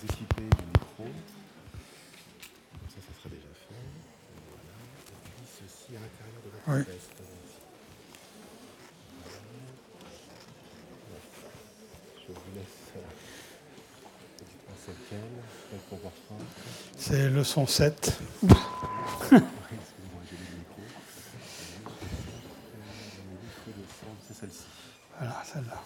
vous équiper du micro. Comme ça, ça sera déjà fait. Voilà. Et puis ceci à l'intérieur de votre Oui. veste. Je vous laisse. euh, c'est lequel. C'est leçon 7. Oui, excusez-moi, j'ai le micro. Euh, Le micro de son, c'est celle-ci. Voilà, celle-là.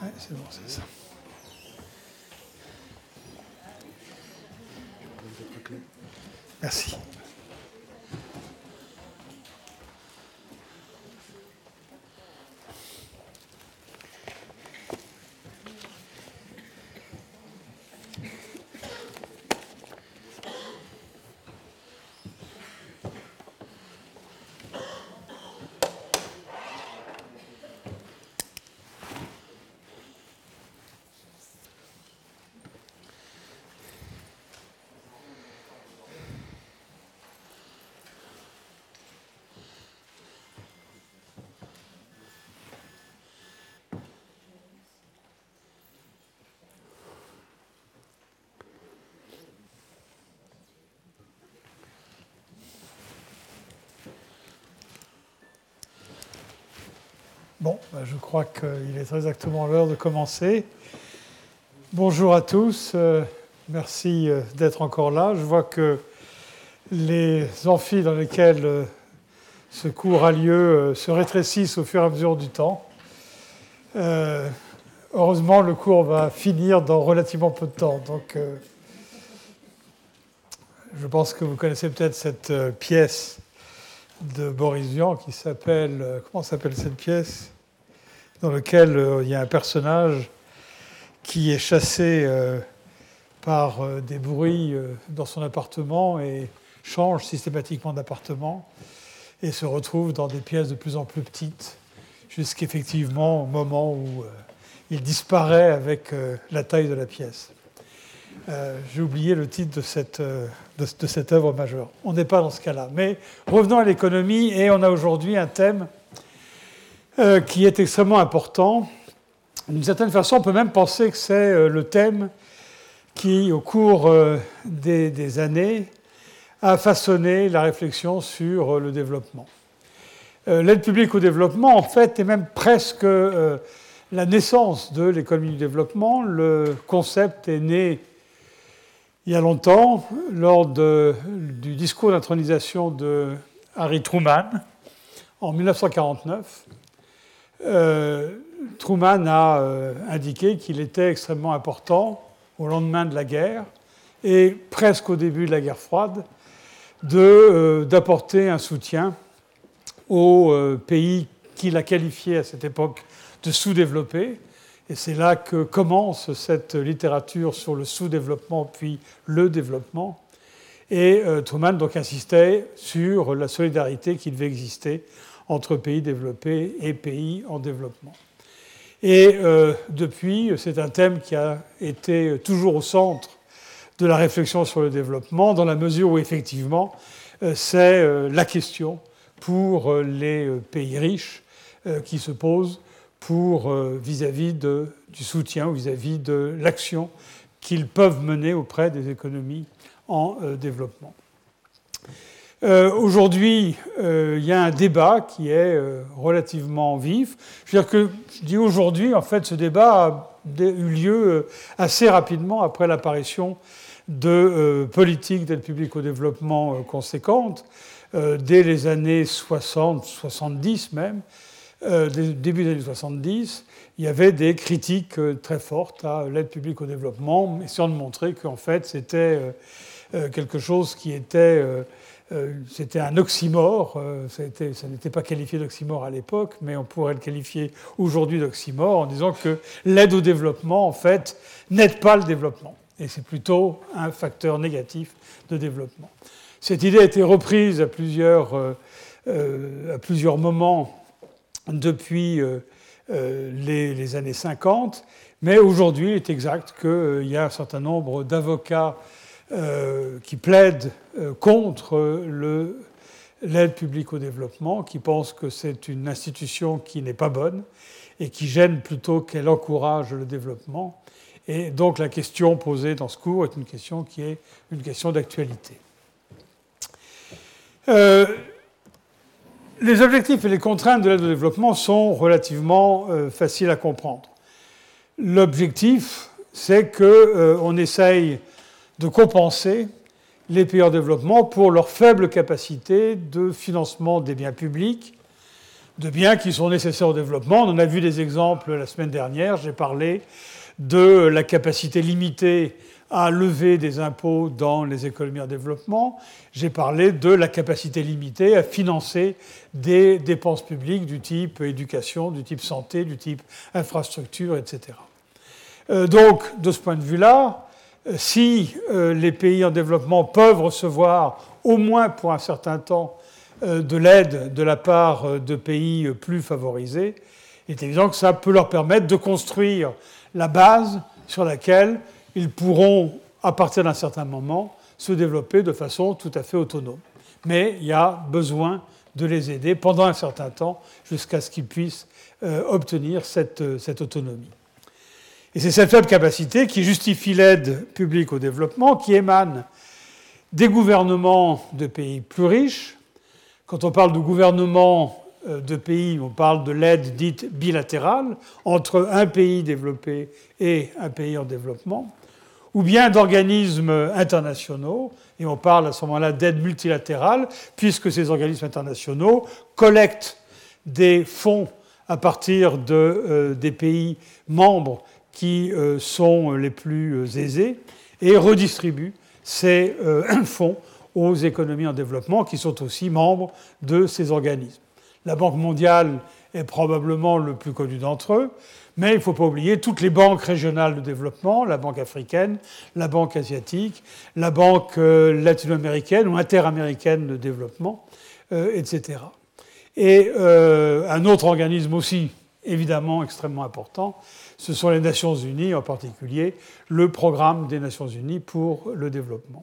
Ouais, c'est bon, c'est ça. Merci. Bon, bah, je crois qu'il est exactement l'heure de commencer. Bonjour à tous, euh, merci euh, d'être encore là. Je vois que les amphis dans lesquels euh, ce cours a lieu se rétrécissent au fur et à mesure du temps. Heureusement, le cours va finir dans relativement peu de temps. Donc, je pense que vous connaissez peut-être cette pièce de Boris Vian qui s'appelle. Comment s'appelle cette pièce? Dans laquelle euh, il y a un personnage qui est chassé euh, par euh, des bruits dans son appartement et change systématiquement d'appartement et se retrouve dans des pièces de plus en plus petites jusqu'effectivement au moment où il disparaît avec la taille de la pièce. J'ai oublié le titre de cette œuvre majeure. On n'est pas dans ce cas-là. Mais revenons à l'économie et on a aujourd'hui un thème euh, qui est extrêmement important. D'une certaine façon, on peut même penser que c'est euh, le thème qui, au cours euh, des, années, a façonné la réflexion sur le développement. L'aide publique au développement, en fait, est même presque la naissance de l'économie du développement. Le concept est né il y a longtemps, lors du discours d'intronisation de Harry Truman en 1949. Euh, Truman a euh, indiqué qu'il était extrêmement important au lendemain de la guerre et presque au début de la guerre froide de, euh, d'apporter un soutien aux pays qu'il a qualifiés à cette époque de sous-développés. Et c'est là que commence cette littérature sur le sous-développement puis le développement. Et Truman donc insistait sur la solidarité qui devait exister entre pays développés et pays en développement. Et euh, depuis, c'est un thème qui a été toujours au centre de la réflexion sur le développement, dans la mesure où effectivement, euh, c'est euh, la question pour les pays riches qui se pose pour vis-à-vis de- du soutien ou vis-à-vis de l'action qu'ils peuvent mener auprès des économies en développement. Euh, Aujourd'hui, euh, il y a un débat qui est euh, relativement vif. Je veux dire que, je dis aujourd'hui, en fait, ce débat a eu lieu assez rapidement après l'apparition de politiques d'aide publique au développement conséquentes, dès les années 60, 70 même, début des années 70, il y avait des critiques très fortes à l'aide publique au développement, essayant de montrer qu'en fait c'était quelque chose qui était, c'était un oxymore. euh, ça, n'était pas qualifié d'oxymore à l'époque, mais on pourrait le qualifier aujourd'hui d'oxymore en disant que l'aide au développement, en fait, n'aide pas le développement. Et c'est plutôt un facteur négatif de développement. Cette idée a été reprise à plusieurs, euh, euh, à plusieurs moments depuis euh, les, années 50. Mais aujourd'hui, il est exact qu'il y a un certain nombre d'avocats qui plaident contre l'aide publique au développement, qui pensent que c'est une institution qui n'est pas bonne et qui gêne plutôt qu'elle encourage le développement. Et donc la question posée dans ce cours est une question qui est une question d'actualité. Euh, les objectifs et les contraintes de l'aide au développement sont relativement euh, faciles à comprendre. L'objectif, c'est qu'on euh, essaye de compenser les pays en développement pour leur faible capacité de financement des biens publics, de biens qui sont nécessaires au développement. On en a vu des exemples la semaine dernière. J'ai parlé de la capacité limitée à lever des impôts dans les économies en développement. J'ai parlé de la capacité limitée à financer des dépenses publiques du type éducation, du type santé, du type infrastructure, etc. Euh, donc, de ce point de vue-là, si euh, les pays en développement peuvent recevoir, au moins pour un certain temps, de l'aide de la part de pays plus favorisés, il est évident que ça peut leur permettre de construire la base sur laquelle ils pourront, à partir d'un certain moment, se développer de façon tout à fait autonome. Mais il y a besoin de les aider pendant un certain temps jusqu'à ce qu'ils puissent euh, obtenir cette, euh, cette, autonomie. Et c'est cette faible capacité qui justifie l'aide publique au développement, qui émane des gouvernements de pays plus riches. Quand on parle de gouvernement euh, de pays, on parle de l'aide dite bilatérale entre un pays développé et un pays en développement, ou bien d'organismes internationaux, et on parle à ce moment-là d'aide multilatérale, puisque ces organismes internationaux collectent des fonds à partir euh, des pays membres qui euh, sont les plus aisés et redistribuent ces fonds aux économies en développement qui sont aussi membres de ces organismes. La Banque mondiale est probablement le plus connu d'entre eux, mais il ne faut pas oublier toutes les banques régionales de développement, la Banque africaine, la Banque asiatique, la Banque euh, latino-américaine ou interaméricaine de développement, euh, etc. Et euh, un autre organisme aussi, évidemment, extrêmement important, ce sont les Nations Unies, en particulier le programme des Nations Unies pour le développement.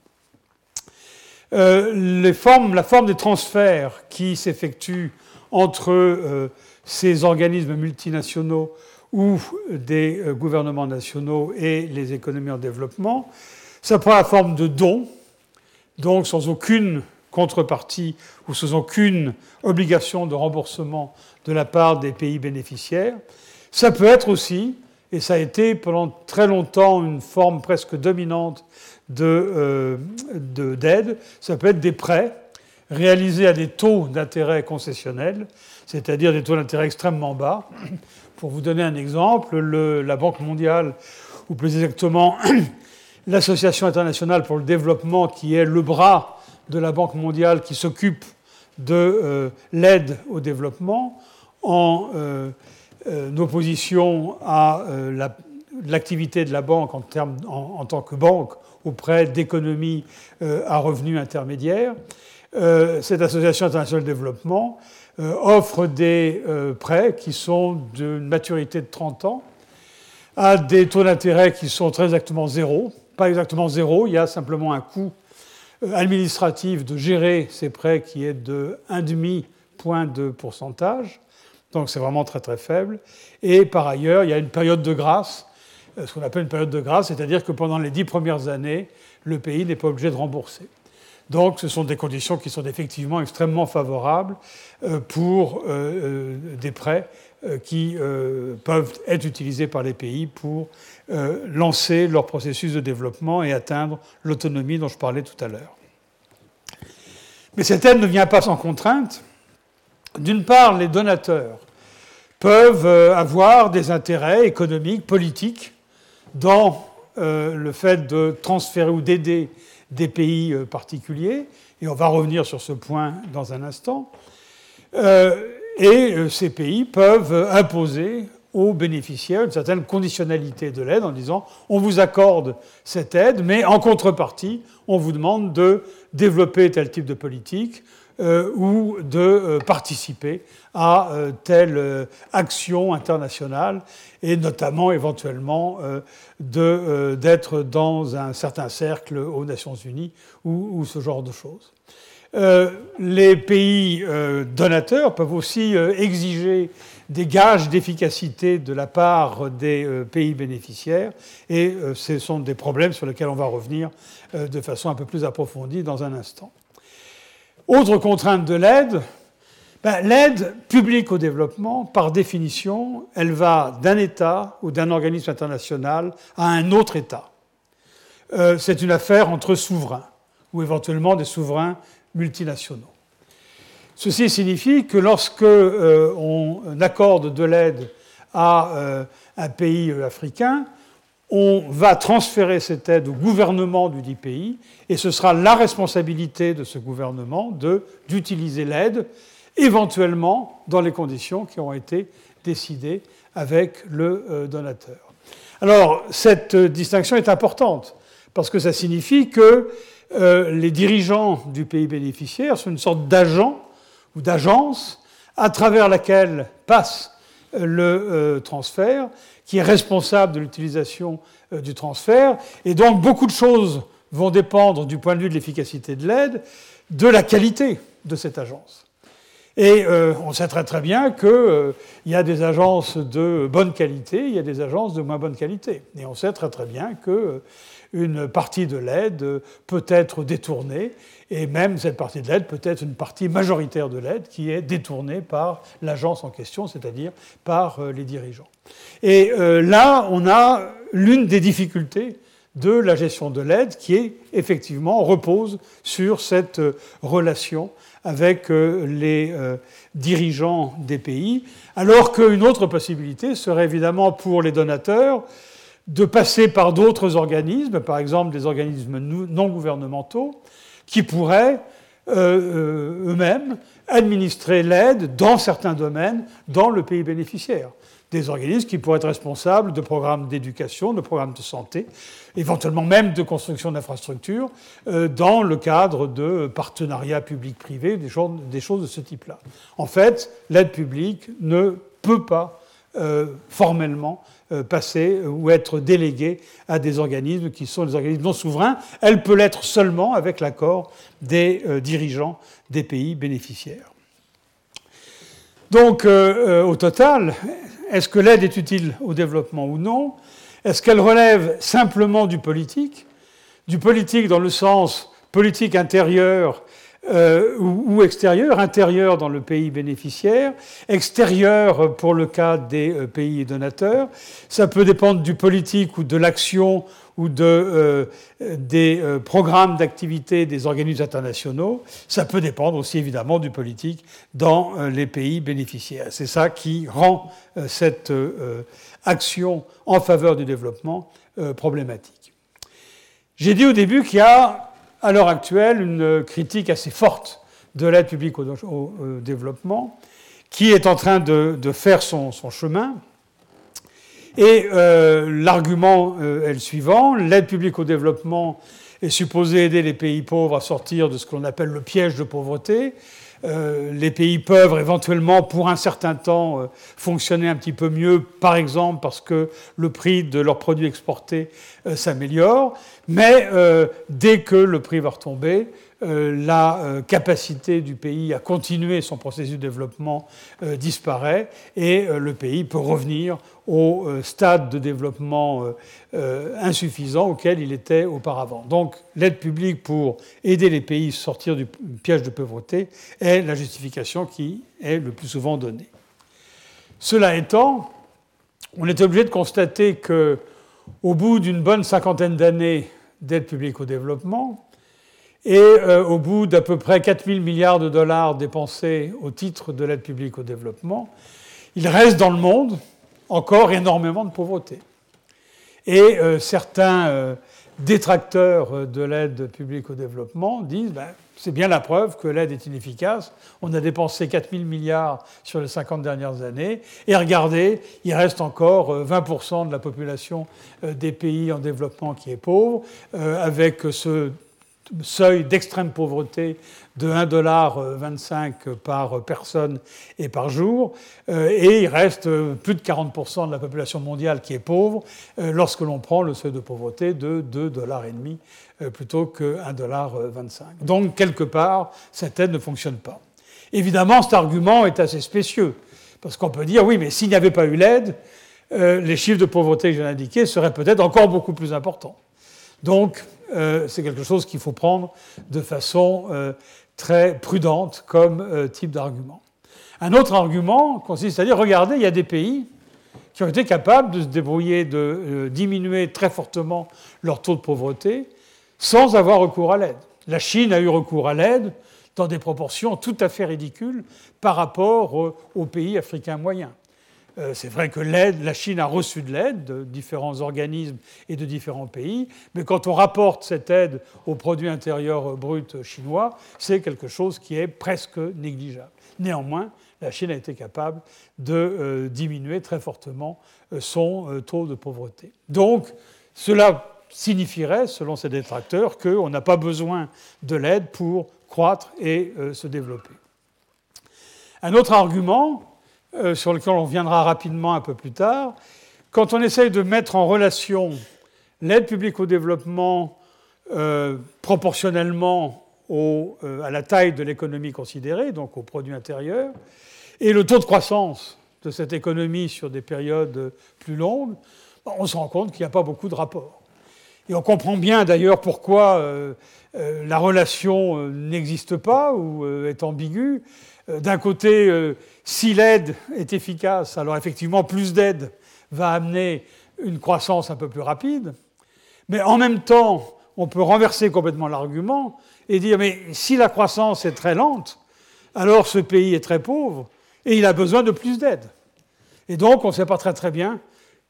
formes, la forme des transferts qui s'effectuent entre euh, ces organismes multinationaux ou des euh, gouvernements nationaux et les économies en développement. Ça prend la forme de dons, donc sans aucune contrepartie ou sans aucune obligation de remboursement de la part des pays bénéficiaires. Ça peut être aussi, et ça a été pendant très longtemps une forme presque dominante euh, d'aide, de, ça peut être des prêts réalisés à des taux d'intérêt concessionnels, c'est-à-dire des taux d'intérêt extrêmement bas. Pour vous donner un exemple, la Banque mondiale, ou plus exactement l'Association internationale pour le développement, qui est le bras de la Banque mondiale qui s'occupe de euh, l'aide au développement, en euh, euh, opposition à l'activité de la banque en, en, tant que banque auprès d'économies à revenus intermédiaires. Euh, cette association internationale de développement euh, offre des euh, prêts qui sont d'une maturité de 30 ans à des taux d'intérêt qui sont très exactement zéro. Pas exactement zéro, il y a simplement un coût administratif de gérer ces prêts qui est de 1,5 point de pourcentage. Donc c'est vraiment très très faible. Et par ailleurs, il y a une période de grâce, ce qu'on appelle une période de grâce, c'est-à-dire que pendant les dix premières années, le pays n'est pas obligé de rembourser. Donc ce sont des conditions qui sont effectivement extrêmement favorables euh, pour euh, euh, des prêts qui peuvent être utilisés par les pays pour lancer leur processus de développement et atteindre l'autonomie dont je parlais tout à l'heure. Mais cette aide ne vient pas sans contrainte. D'une part, les donateurs peuvent avoir des intérêts économiques, politiques, dans le fait de transférer ou d'aider des pays euh, particuliers, et on va revenir sur ce point dans un instant. Euh, et euh, ces pays peuvent imposer aux bénéficiaires une certaine conditionnalité de l'aide en disant on vous accorde cette aide, mais en contrepartie, on vous demande de développer tel type de politique ou de participer à telle action internationale et notamment éventuellement d'être dans un certain cercle aux Nations Unies ou ce genre de choses. Euh, les pays euh, donateurs peuvent aussi euh, exiger des gages d'efficacité de la part des pays bénéficiaires, et ce sont des problèmes sur lesquels on va revenir de façon un peu plus approfondie dans un instant. Autre contrainte de l'aide, ben, l'aide publique au développement, par définition, elle va d'un État ou d'un organisme international à un autre État. c'est une affaire entre souverains, ou éventuellement des souverains multinationaux. Ceci signifie que lorsque euh, on accorde de l'aide à euh, un pays africain, on va transférer cette aide au gouvernement du dit pays, et ce sera la responsabilité de ce gouvernement d'utiliser l'aide, éventuellement dans les conditions qui ont été décidées avec le euh, donateur. Alors, cette distinction est importante, parce que ça signifie que euh, les dirigeants du pays bénéficiaire sont une sorte d'agent ou d'agence à travers laquelle passe euh, le euh, transfert, qui est responsable de l'utilisation du transfert. Et donc beaucoup de choses vont dépendre du point de vue de l'efficacité de l'aide, de la qualité de cette agence. Et on sait très très bien qu'il y a des agences de bonne qualité, il y a des agences de moins bonne qualité. Et on sait très très bien que une partie de l'aide peut être détournée, et même cette partie de l'aide peut être une partie majoritaire de l'aide qui est détournée par l'agence en question, c'est-à-dire par euh, les dirigeants. Et euh, là, on a l'une des difficultés de la gestion de l'aide qui est effectivement repose sur cette euh, relation avec les dirigeants des pays, alors qu'une autre possibilité serait évidemment pour les donateurs de passer par d'autres organismes, par exemple des organismes non gouvernementaux, qui pourraient euh, euh, eux-mêmes administrer l'aide dans certains domaines dans le pays bénéficiaire. Des organismes qui pourraient être responsables de programmes d'éducation, de programmes de santé, éventuellement même de construction d'infrastructures, euh, dans le cadre de partenariats publics-privés, des, choses de ce type-là. En fait, l'aide publique ne peut pas formellement passer ou être déléguée à des organismes qui sont des organismes non souverains. Elle peut l'être seulement avec l'accord des euh, dirigeants des pays bénéficiaires. Donc, euh, au total, est-ce que l'aide est utile au développement ou non? Est-ce qu'elle relève simplement du politique? Du politique dans le sens politique intérieur euh, ou, extérieur, intérieur dans le pays bénéficiaire, extérieur pour le cas des euh, pays donateurs. Ça peut dépendre du politique ou de l'action ou de, euh, des programmes d'activité des organismes internationaux. Ça peut dépendre aussi évidemment du politique dans les pays bénéficiaires. C'est ça qui rend cette action en faveur du développement problématique. J'ai dit au début qu'il y a à l'heure actuelle une critique assez forte de l'aide publique au, développement, qui est en train de, faire son, chemin. Et euh, l'argument euh, est le suivant, l'aide publique au développement est supposée aider les pays pauvres à sortir de ce qu'on appelle le piège de pauvreté, euh, les pays peuvent éventuellement, pour un certain temps, euh, fonctionner un petit peu mieux, par exemple parce que le prix de leurs produits exportés euh, s'améliore, mais dès que le prix va retomber, la capacité du pays à continuer son processus de développement disparaît et le pays peut revenir au stade de développement insuffisant auquel il était auparavant. Donc l'aide publique pour aider les pays à sortir du piège de pauvreté est la justification qui est le plus souvent donnée. Cela étant, on est obligé de constater que, au bout d'une bonne cinquantaine d'années d'aide publique au développement, et euh, au bout d'à peu près 4 000 milliards de dollars dépensés au titre de l'aide publique au développement, il reste dans le monde encore énormément de pauvreté. Et euh, certains euh, détracteurs de l'aide publique au développement disent ben, c'est bien la preuve que l'aide est inefficace. On a dépensé 4 000 milliards sur les 50 dernières années. Et regardez, il reste encore 20% euh, de la population des pays en développement qui est pauvre, avec ce seuil d'extrême pauvreté de 1,25$ par personne et par jour, et il reste plus de 40% de la population mondiale qui est pauvre lorsque l'on prend le seuil de pauvreté de 2,5$ plutôt que 1,25$. Donc, quelque part, cette aide ne fonctionne pas. Évidemment, cet argument est assez spécieux, parce qu'on peut dire, oui, mais s'il n'y avait pas eu l'aide, les chiffres de pauvreté que j'ai indiqués seraient peut-être encore beaucoup plus importants. Donc, euh, c'est quelque chose qu'il faut prendre de façon euh, très prudente comme euh, type d'argument. Un autre argument consiste à dire, regardez, il y a des pays qui ont été capables de se débrouiller, de diminuer très fortement leur taux de pauvreté sans avoir recours à l'aide. La Chine a eu recours à l'aide dans des proportions tout à fait ridicules par rapport aux pays africains moyens. Euh, c'est vrai que l'aide, la Chine a reçu de l'aide de différents organismes et de différents pays, mais quand on rapporte cette aide au produit intérieur brut chinois, c'est quelque chose qui est presque négligeable. Néanmoins, la Chine a été capable de euh, diminuer très fortement euh, son taux de pauvreté. Donc, cela signifierait, selon ces détracteurs, qu'on n'a pas besoin de l'aide pour croître et se développer. Un autre argument, euh, sur lequel on reviendra rapidement un peu plus tard, quand on essaye de mettre en relation l'aide publique au développement euh, proportionnellement euh, à la taille de l'économie considérée, donc au produit intérieur, et le taux de croissance de cette économie sur des périodes plus longues, on se rend compte qu'il n'y a pas beaucoup de rapports. Et on comprend bien d'ailleurs pourquoi la relation n'existe pas ou est ambiguë. D'un côté, si l'aide est efficace, alors effectivement, plus d'aide va amener une croissance un peu plus rapide. Mais en même temps, on peut renverser complètement l'argument et dire, mais si la croissance est très lente, alors ce pays est très pauvre et il a besoin de plus d'aide. Et donc, on ne sait pas très très bien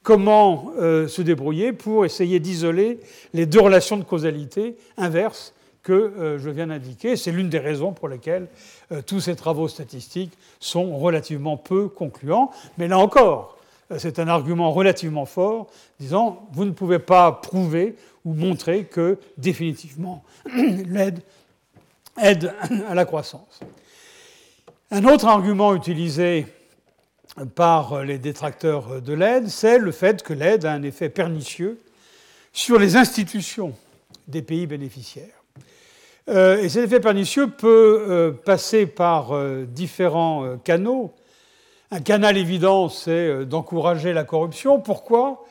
comment euh, se débrouiller pour essayer d'isoler les deux relations de causalité inverses que euh, je viens d'indiquer. C'est l'une des raisons pour lesquelles euh, tous ces travaux statistiques sont relativement peu concluants. Mais là encore, euh, c'est un argument relativement fort, disant vous ne pouvez pas prouver ou montrer que définitivement l'aide aide à la croissance. Un autre argument utilisé par les détracteurs de l'aide, c'est le fait que l'aide a un effet pernicieux sur les institutions des pays bénéficiaires. Euh, et cet effet pernicieux peut euh, passer par euh, différents canaux. Un canal évident, c'est d'encourager la corruption. Pourquoi?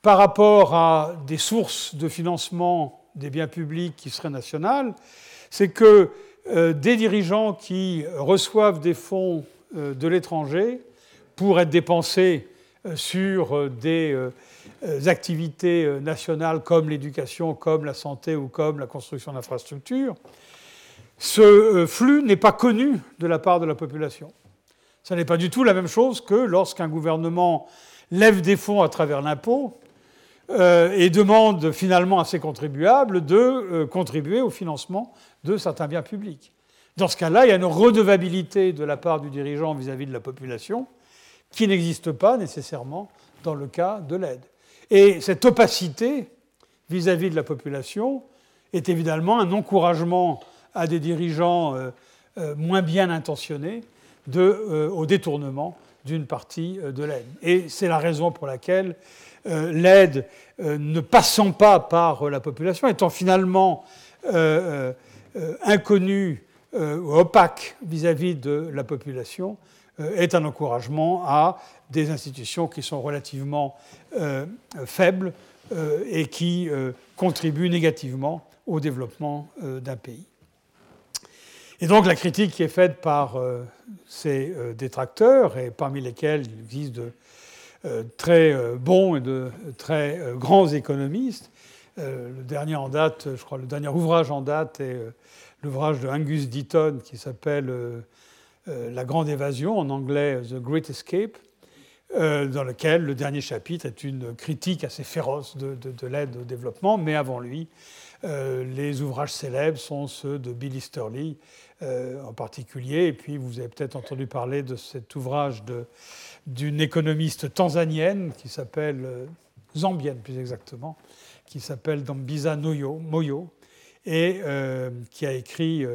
Par rapport à des sources de financement des biens publics qui seraient nationales, c'est que des dirigeants qui reçoivent des fonds de l'étranger pour être dépensés sur des activités euh, nationales comme l'éducation, comme la santé ou comme la construction d'infrastructures, ce euh, flux n'est pas connu de la part de la population. Ce n'est pas du tout la même chose que lorsqu'un gouvernement lève des fonds à travers l'impôt et demande finalement à ses contribuables de contribuer au financement de certains biens publics. Dans ce cas-là, il y a une redevabilité de la part du dirigeant vis-à-vis de la population qui n'existe pas nécessairement dans le cas de l'aide. Et cette opacité vis-à-vis de la population est évidemment un encouragement à des dirigeants euh, euh, moins bien intentionnés euh, au détournement d'une partie de l'aide. Et c'est la raison pour laquelle l'aide, ne passant pas par la population, étant finalement inconnue ou opaque vis-à-vis de la population, est un encouragement à des institutions qui sont relativement euh, faibles euh, et qui euh, contribuent négativement au développement d'un pays. Et donc la critique qui est faite par ces détracteurs, et parmi lesquels il existe de très bons et de très grands économistes, le dernier en date, je crois, le dernier ouvrage en date est l'ouvrage de Angus Deaton qui s'appelle La Grande Évasion, en anglais The Great Escape, euh, dans lequel le dernier chapitre est une critique assez féroce de, l'aide au développement, mais avant lui, euh, les ouvrages célèbres sont ceux de Bill Easterly euh, en particulier, et puis vous avez peut-être entendu parler de cet ouvrage d'une économiste tanzanienne qui s'appelle, zambienne plus exactement, qui s'appelle Dambisa Moyo, et qui a écrit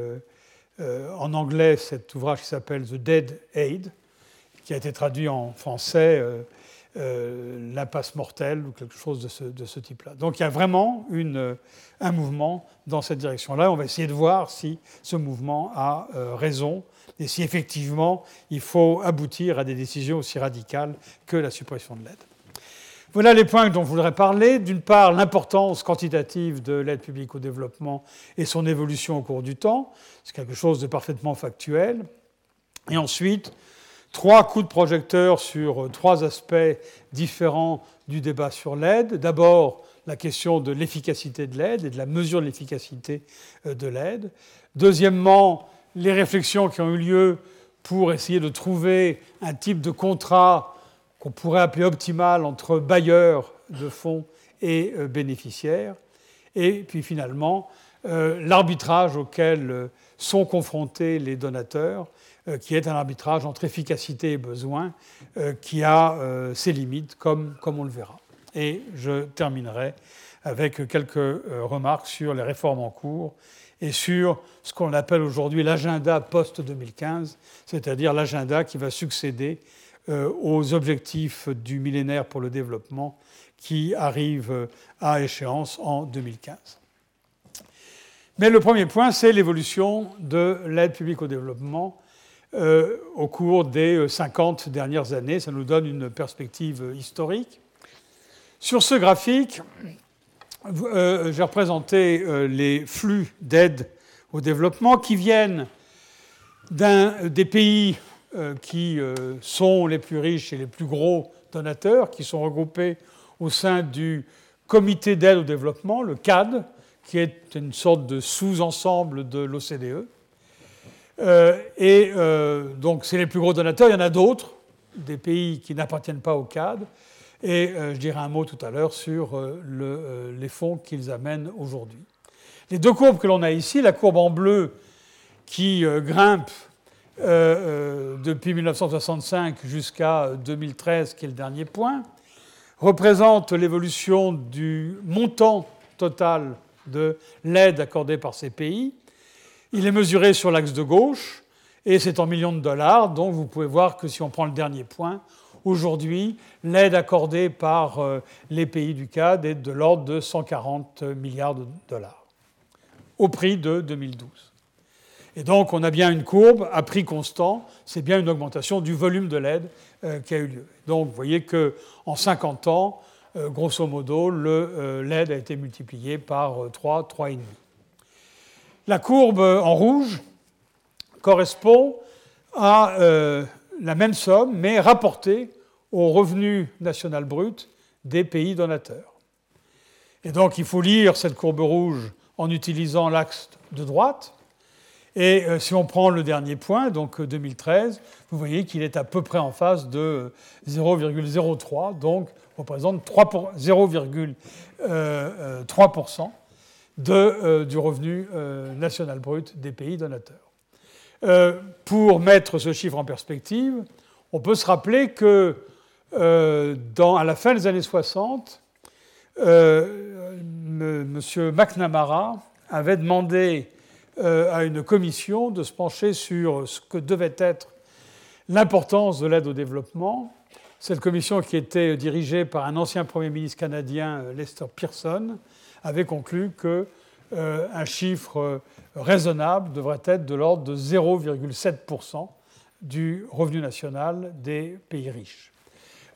en anglais cet ouvrage qui s'appelle The Dead Aid, qui a été traduit en français euh, l'impasse mortelle ou quelque chose de ce, type-là. Donc il y a vraiment une, un mouvement dans cette direction-là. On va essayer de voir si ce mouvement a euh, raison et si effectivement il faut aboutir à des décisions aussi radicales que la suppression de l'aide. Voilà les points dont je voudrais parler. D'une part, l'importance quantitative de l'aide publique au développement et son évolution au cours du temps. C'est quelque chose de parfaitement factuel. Et ensuite, trois coups de projecteur sur euh, trois aspects différents du débat sur l'aide. D'abord, la question de l'efficacité de l'aide et de la mesure de l'efficacité euh, de l'aide. Deuxièmement, les réflexions qui ont eu lieu pour essayer de trouver un type de contrat qu'on pourrait appeler optimal entre bailleurs de fonds et euh, bénéficiaires. Et puis finalement, l'arbitrage auquel sont confrontés les donateurs euh, qui est un arbitrage entre efficacité et besoin, euh, qui a euh, ses limites, comme, comme on le verra. Et je terminerai avec quelques remarques sur les réformes en cours et sur ce qu'on appelle aujourd'hui l'agenda post-2015, c'est-à-dire l'agenda qui va succéder aux objectifs du millénaire pour le développement qui arrive à échéance en 2015. Mais le premier point, c'est l'évolution de l'aide publique au développement euh, au cours des 50 euh, dernières années. Ça nous donne une perspective euh, historique. Sur ce graphique, j'ai représenté les flux d'aide au développement qui viennent des pays qui sont les plus riches et les plus gros donateurs, qui sont regroupés au sein du comité d'aide au développement, le CAD, qui est une sorte de sous-ensemble de l'OCDE. Euh, et euh, donc, c'est les plus gros donateurs. Il y en a d'autres, des pays qui n'appartiennent pas au CAD. Et euh, je dirai un mot tout à l'heure sur les fonds qu'ils amènent aujourd'hui. Les deux courbes que l'on a ici, la courbe en bleu qui grimpe depuis 1965 jusqu'à 2013, qui est le dernier point, représente l'évolution du montant total de l'aide accordée par ces pays il est mesuré sur l'axe de gauche et c'est en millions de dollars. Donc vous pouvez voir que si on prend le dernier point, aujourd'hui, l'aide accordée par euh, les pays du CAD est de l'ordre de 140 milliards de dollars au prix de 2012. Et donc on a bien une courbe à prix constant, c'est bien une augmentation du volume de l'aide euh, qui a eu lieu. Donc vous voyez qu'en 50 ans, euh, grosso modo, l'aide a été multipliée par 3, 3,5. La courbe en rouge correspond à euh, la même somme, mais rapportée au revenu national brut des pays donateurs. Et donc il faut lire cette courbe rouge en utilisant l'axe de droite. Et euh, si on prend le dernier point, donc 2013, vous voyez qu'il est à peu près en face de 0,03, donc représente 0,3% de, euh, du revenu euh, national brut des pays donateurs. Euh, pour mettre ce chiffre en perspective, on peut se rappeler que à la fin des années 60, M. McNamara avait demandé à une commission de se pencher sur ce que devait être l'importance de l'aide au développement. Cette commission, qui était dirigée par un ancien Premier ministre canadien, Lester Pearson, avait conclu qu'un euh, chiffre euh, raisonnable devrait être de l'ordre de 0,7% du revenu national des pays riches.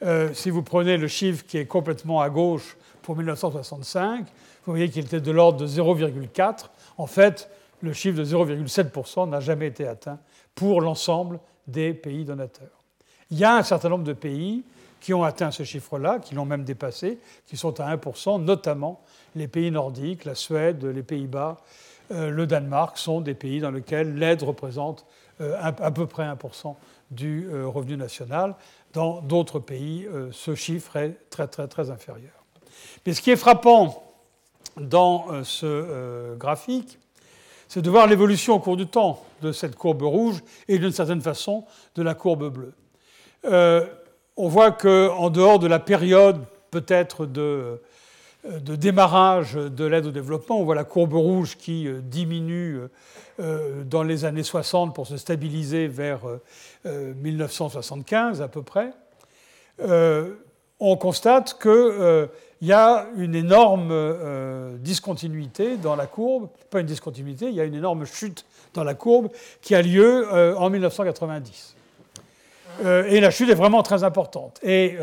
Euh, si vous prenez le chiffre qui est complètement à gauche pour 1965, vous voyez qu'il était de l'ordre de 0,4. En fait, le chiffre de 0,7% n'a jamais été atteint pour l'ensemble des pays donateurs. Il y a un certain nombre de pays qui ont atteint ce chiffre-là, qui l'ont même dépassé, qui sont à 1%, notamment les pays nordiques, la Suède, les Pays-Bas, euh, le Danemark sont des pays dans lesquels l'aide représente euh, à peu près 1% du euh, revenu national. Dans d'autres pays, ce chiffre est très très très inférieur. Mais ce qui est frappant dans ce graphique, c'est de voir l'évolution au cours du temps de cette courbe rouge et d'une certaine façon de la courbe bleue. on voit qu'en dehors de la période peut-être de de démarrage de l'aide au développement. On voit la courbe rouge qui diminue dans les années 60 pour se stabiliser vers 1975 à peu près. On constate qu'il y a une énorme discontinuité dans la courbe, pas une discontinuité, il y a une énorme chute dans la courbe qui a lieu en 1990. et la chute est vraiment très importante. Et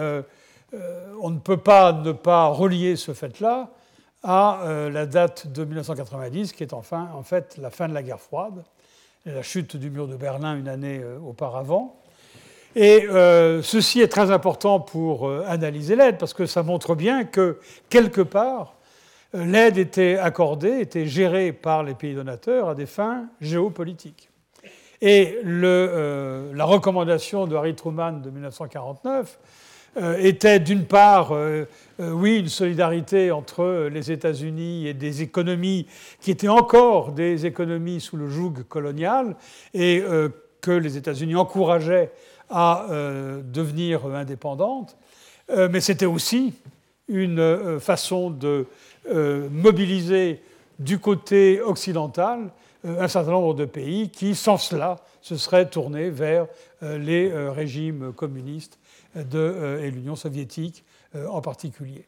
euh, on ne peut pas ne pas relier ce fait-là à euh, la date de 1990, qui est enfin, en fait la fin de la guerre froide, la chute du mur de Berlin une année euh, auparavant. Et ceci est très important pour analyser l'aide, parce que ça montre bien que, quelque part, l'aide était accordée, était gérée par les pays donateurs à des fins géopolitiques. Et la recommandation de Harry Truman de 1949 euh, était d'une part, euh, euh, oui, une solidarité entre les États-Unis et des économies qui étaient encore des économies sous le joug colonial et que les États-Unis encourageaient à devenir indépendantes, mais c'était aussi une façon de mobiliser du côté occidental un certain nombre de pays qui, sans cela, se seraient tournés vers les régimes communistes euh, et l'Union soviétique euh, en particulier.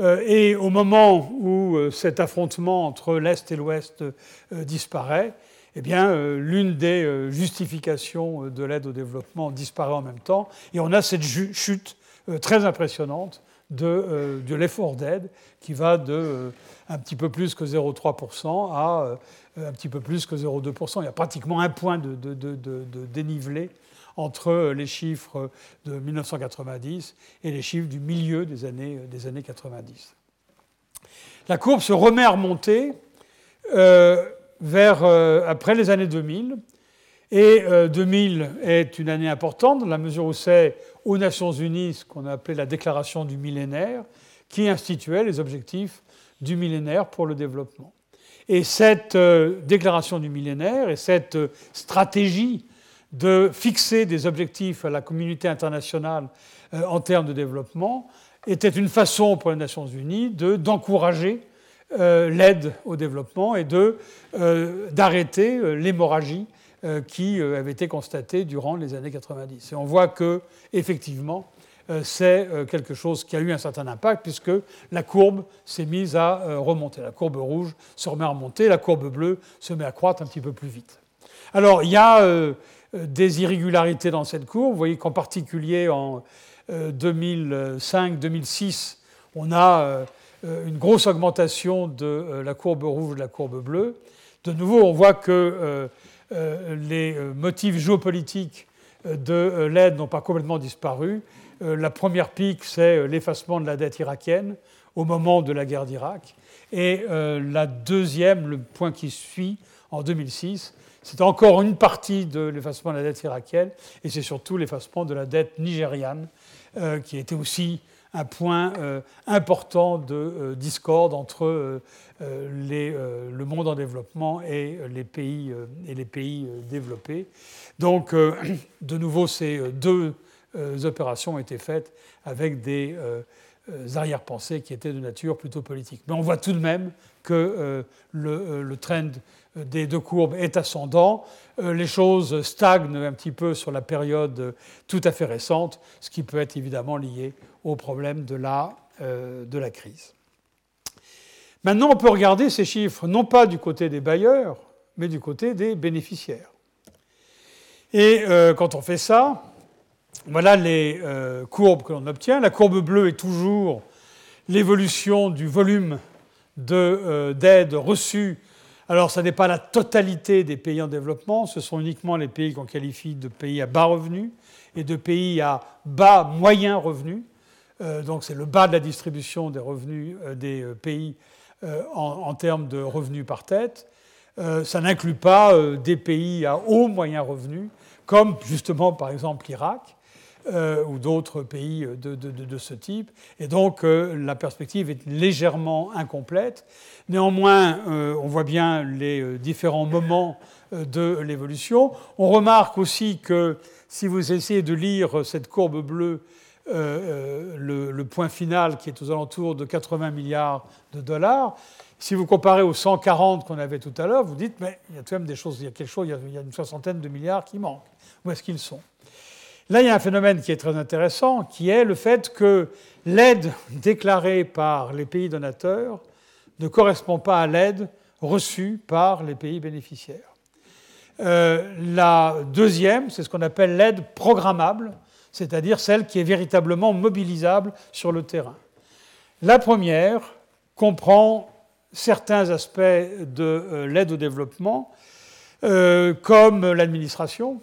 Euh, et au moment où cet affrontement entre l'Est et l'Ouest disparaît, eh bien, l'une des justifications de l'aide au développement disparaît en même temps, et on a cette chute très impressionnante de, l'effort d'aide qui va de un petit peu plus que 0,3% à un petit peu plus que 0,2%. Il y a pratiquement un point de, dénivelé entre les chiffres de 1990 et les chiffres du milieu des années, des années 90. La courbe se remet à remonter euh, vers, euh, après les années 2000. Et 2000 euh, est une année importante dans la mesure où c'est aux Nations Unies ce qu'on a appelé la déclaration du millénaire qui instituait les objectifs du millénaire pour le développement. Et cette déclaration du millénaire et cette stratégie de fixer des objectifs à la communauté internationale euh, en termes de développement était une façon pour les Nations Unies d'encourager euh, l'aide au développement et euh, d'arrêter l'hémorragie qui avait été constatée durant les années 90. Et on voit que, effectivement, c'est quelque chose qui a eu un certain impact puisque la courbe s'est mise à remonter. La courbe rouge se remet à remonter, la courbe bleue se met à croître un petit peu plus vite. Alors, il y a euh, des irrégularités dans cette courbe. Vous voyez qu'en particulier en 2005-2006, euh, on a euh, une grosse augmentation de la courbe rouge de la courbe bleue. De nouveau, on voit que les motifs géopolitiques de l'aide n'ont pas complètement disparu. La première pique, c'est l'effacement de la dette irakienne au moment de la guerre d'Irak. Et la deuxième, le point qui suit, en 2006, c'est encore une partie de l'effacement de la dette irakienne, et c'est surtout l'effacement de la dette nigériane, euh, qui était aussi un point euh, important de euh, discorde entre le monde en développement et les pays, et les pays développés. Donc, de nouveau, ces deux opérations ont été faites avec des arrière-pensées qui étaient de nature plutôt politique. Mais on voit tout de même que le, le trend des deux courbes est ascendant. Euh, les choses stagnent un petit peu sur la période tout à fait récente, ce qui peut être évidemment lié au problème de la, euh, de la crise. Maintenant, on peut regarder ces chiffres non pas du côté des bailleurs, mais du côté des bénéficiaires. Et euh, quand on fait ça, voilà les courbes que l'on obtient. La courbe bleue est toujours l'évolution du volume d'aide reçue alors, ce n'est pas la totalité des pays en développement, ce sont uniquement les pays qu'on qualifie de pays à bas revenus et de pays à bas moyen revenus. Euh, donc, c'est le bas de la distribution des revenus euh, des euh, pays en, termes de revenus par tête. ça n'inclut pas des pays à haut moyen revenu, comme justement par exemple l'Irak. Ou d'autres pays de, de, ce type. Et donc la perspective est légèrement incomplète. Néanmoins, euh, on voit bien les euh, différents moments euh, de l'évolution. On remarque aussi que si vous essayez de lire cette courbe bleue, le, le, point final qui est aux alentours de 80 milliards de dollars. Si vous comparez aux 140 qu'on avait tout à l'heure, vous dites, mais il y a quand même des choses, il y a quelque chose, il y a une soixantaine de milliards qui manquent. Où est-ce qu'ils sont? Là, il y a un phénomène qui est très intéressant, qui est le fait que l'aide déclarée par les pays donateurs ne correspond pas à l'aide reçue par les pays bénéficiaires. Euh, la deuxième, c'est ce qu'on appelle l'aide programmable, c'est-à-dire celle qui est véritablement mobilisable sur le terrain. La première comprend certains aspects de euh, l'aide au développement, euh, comme l'administration.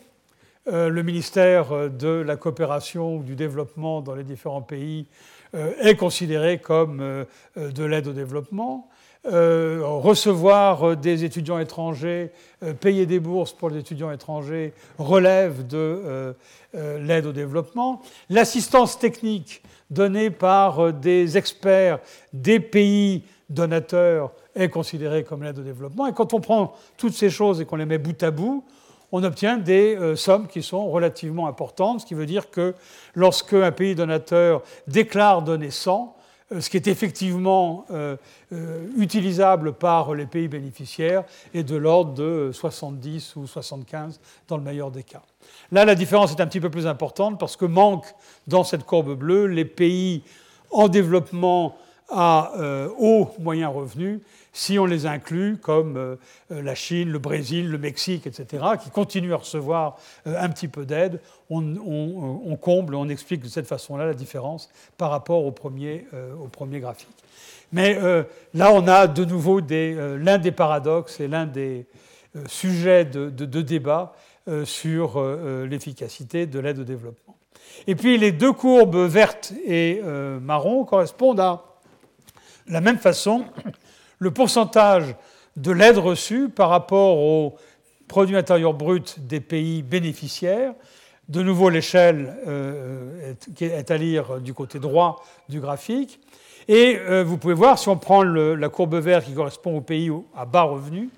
Le ministère de la coopération ou du développement dans les différents pays est considéré comme de l'aide au développement. Euh, recevoir euh, des étudiants étrangers, euh, payer des bourses pour les étudiants étrangers relève de l'aide au développement. L'assistance technique donnée par des experts des pays donateurs est considérée comme l'aide au développement. Et quand on prend toutes ces choses et qu'on les met bout à bout, on obtient des sommes qui sont relativement importantes, ce qui veut dire que lorsque un pays donateur déclare donner 100, euh, ce qui est effectivement euh, euh, utilisable par les pays bénéficiaires est de l'ordre de 70 ou 75 dans le meilleur des cas. Là, la différence est un petit peu plus importante parce que manque dans cette courbe bleue les pays en développement à haut moyen revenu si on les inclut, comme euh, euh, la Chine, le Brésil, le Mexique, etc., qui continuent à recevoir euh, un petit peu d'aide, on, comble, on explique de cette façon-là la différence par rapport au premier, graphique. Mais là, on a de nouveau l'un des paradoxes et l'un des sujets de, de débat sur l'efficacité de l'aide au développement. Et puis les deux courbes vertes et marron correspondent à la même façon le pourcentage de l'aide reçue par rapport au produit intérieur brut des pays bénéficiaires. De nouveau, l'échelle euh, est, à lire du côté droit du graphique. Et euh, vous pouvez voir, si on prend la courbe verte qui correspond aux pays à bas revenus,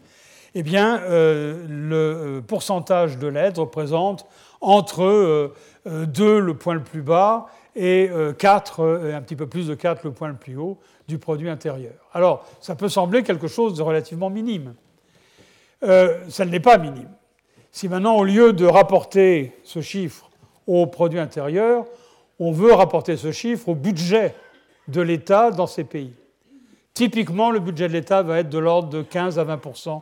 eh bien, euh, le pourcentage de l'aide représente entre 2 le point le plus bas et 4, un petit peu plus de 4 le point le plus haut, du produit intérieur. Alors, ça peut sembler quelque chose de relativement minime. Euh, ça ne l'est pas minime. Si maintenant, au lieu de rapporter ce chiffre au produit intérieur, on veut rapporter ce chiffre au budget de l'État dans ces pays. Typiquement, le budget de l'État va être de l'ordre de 15 à 20%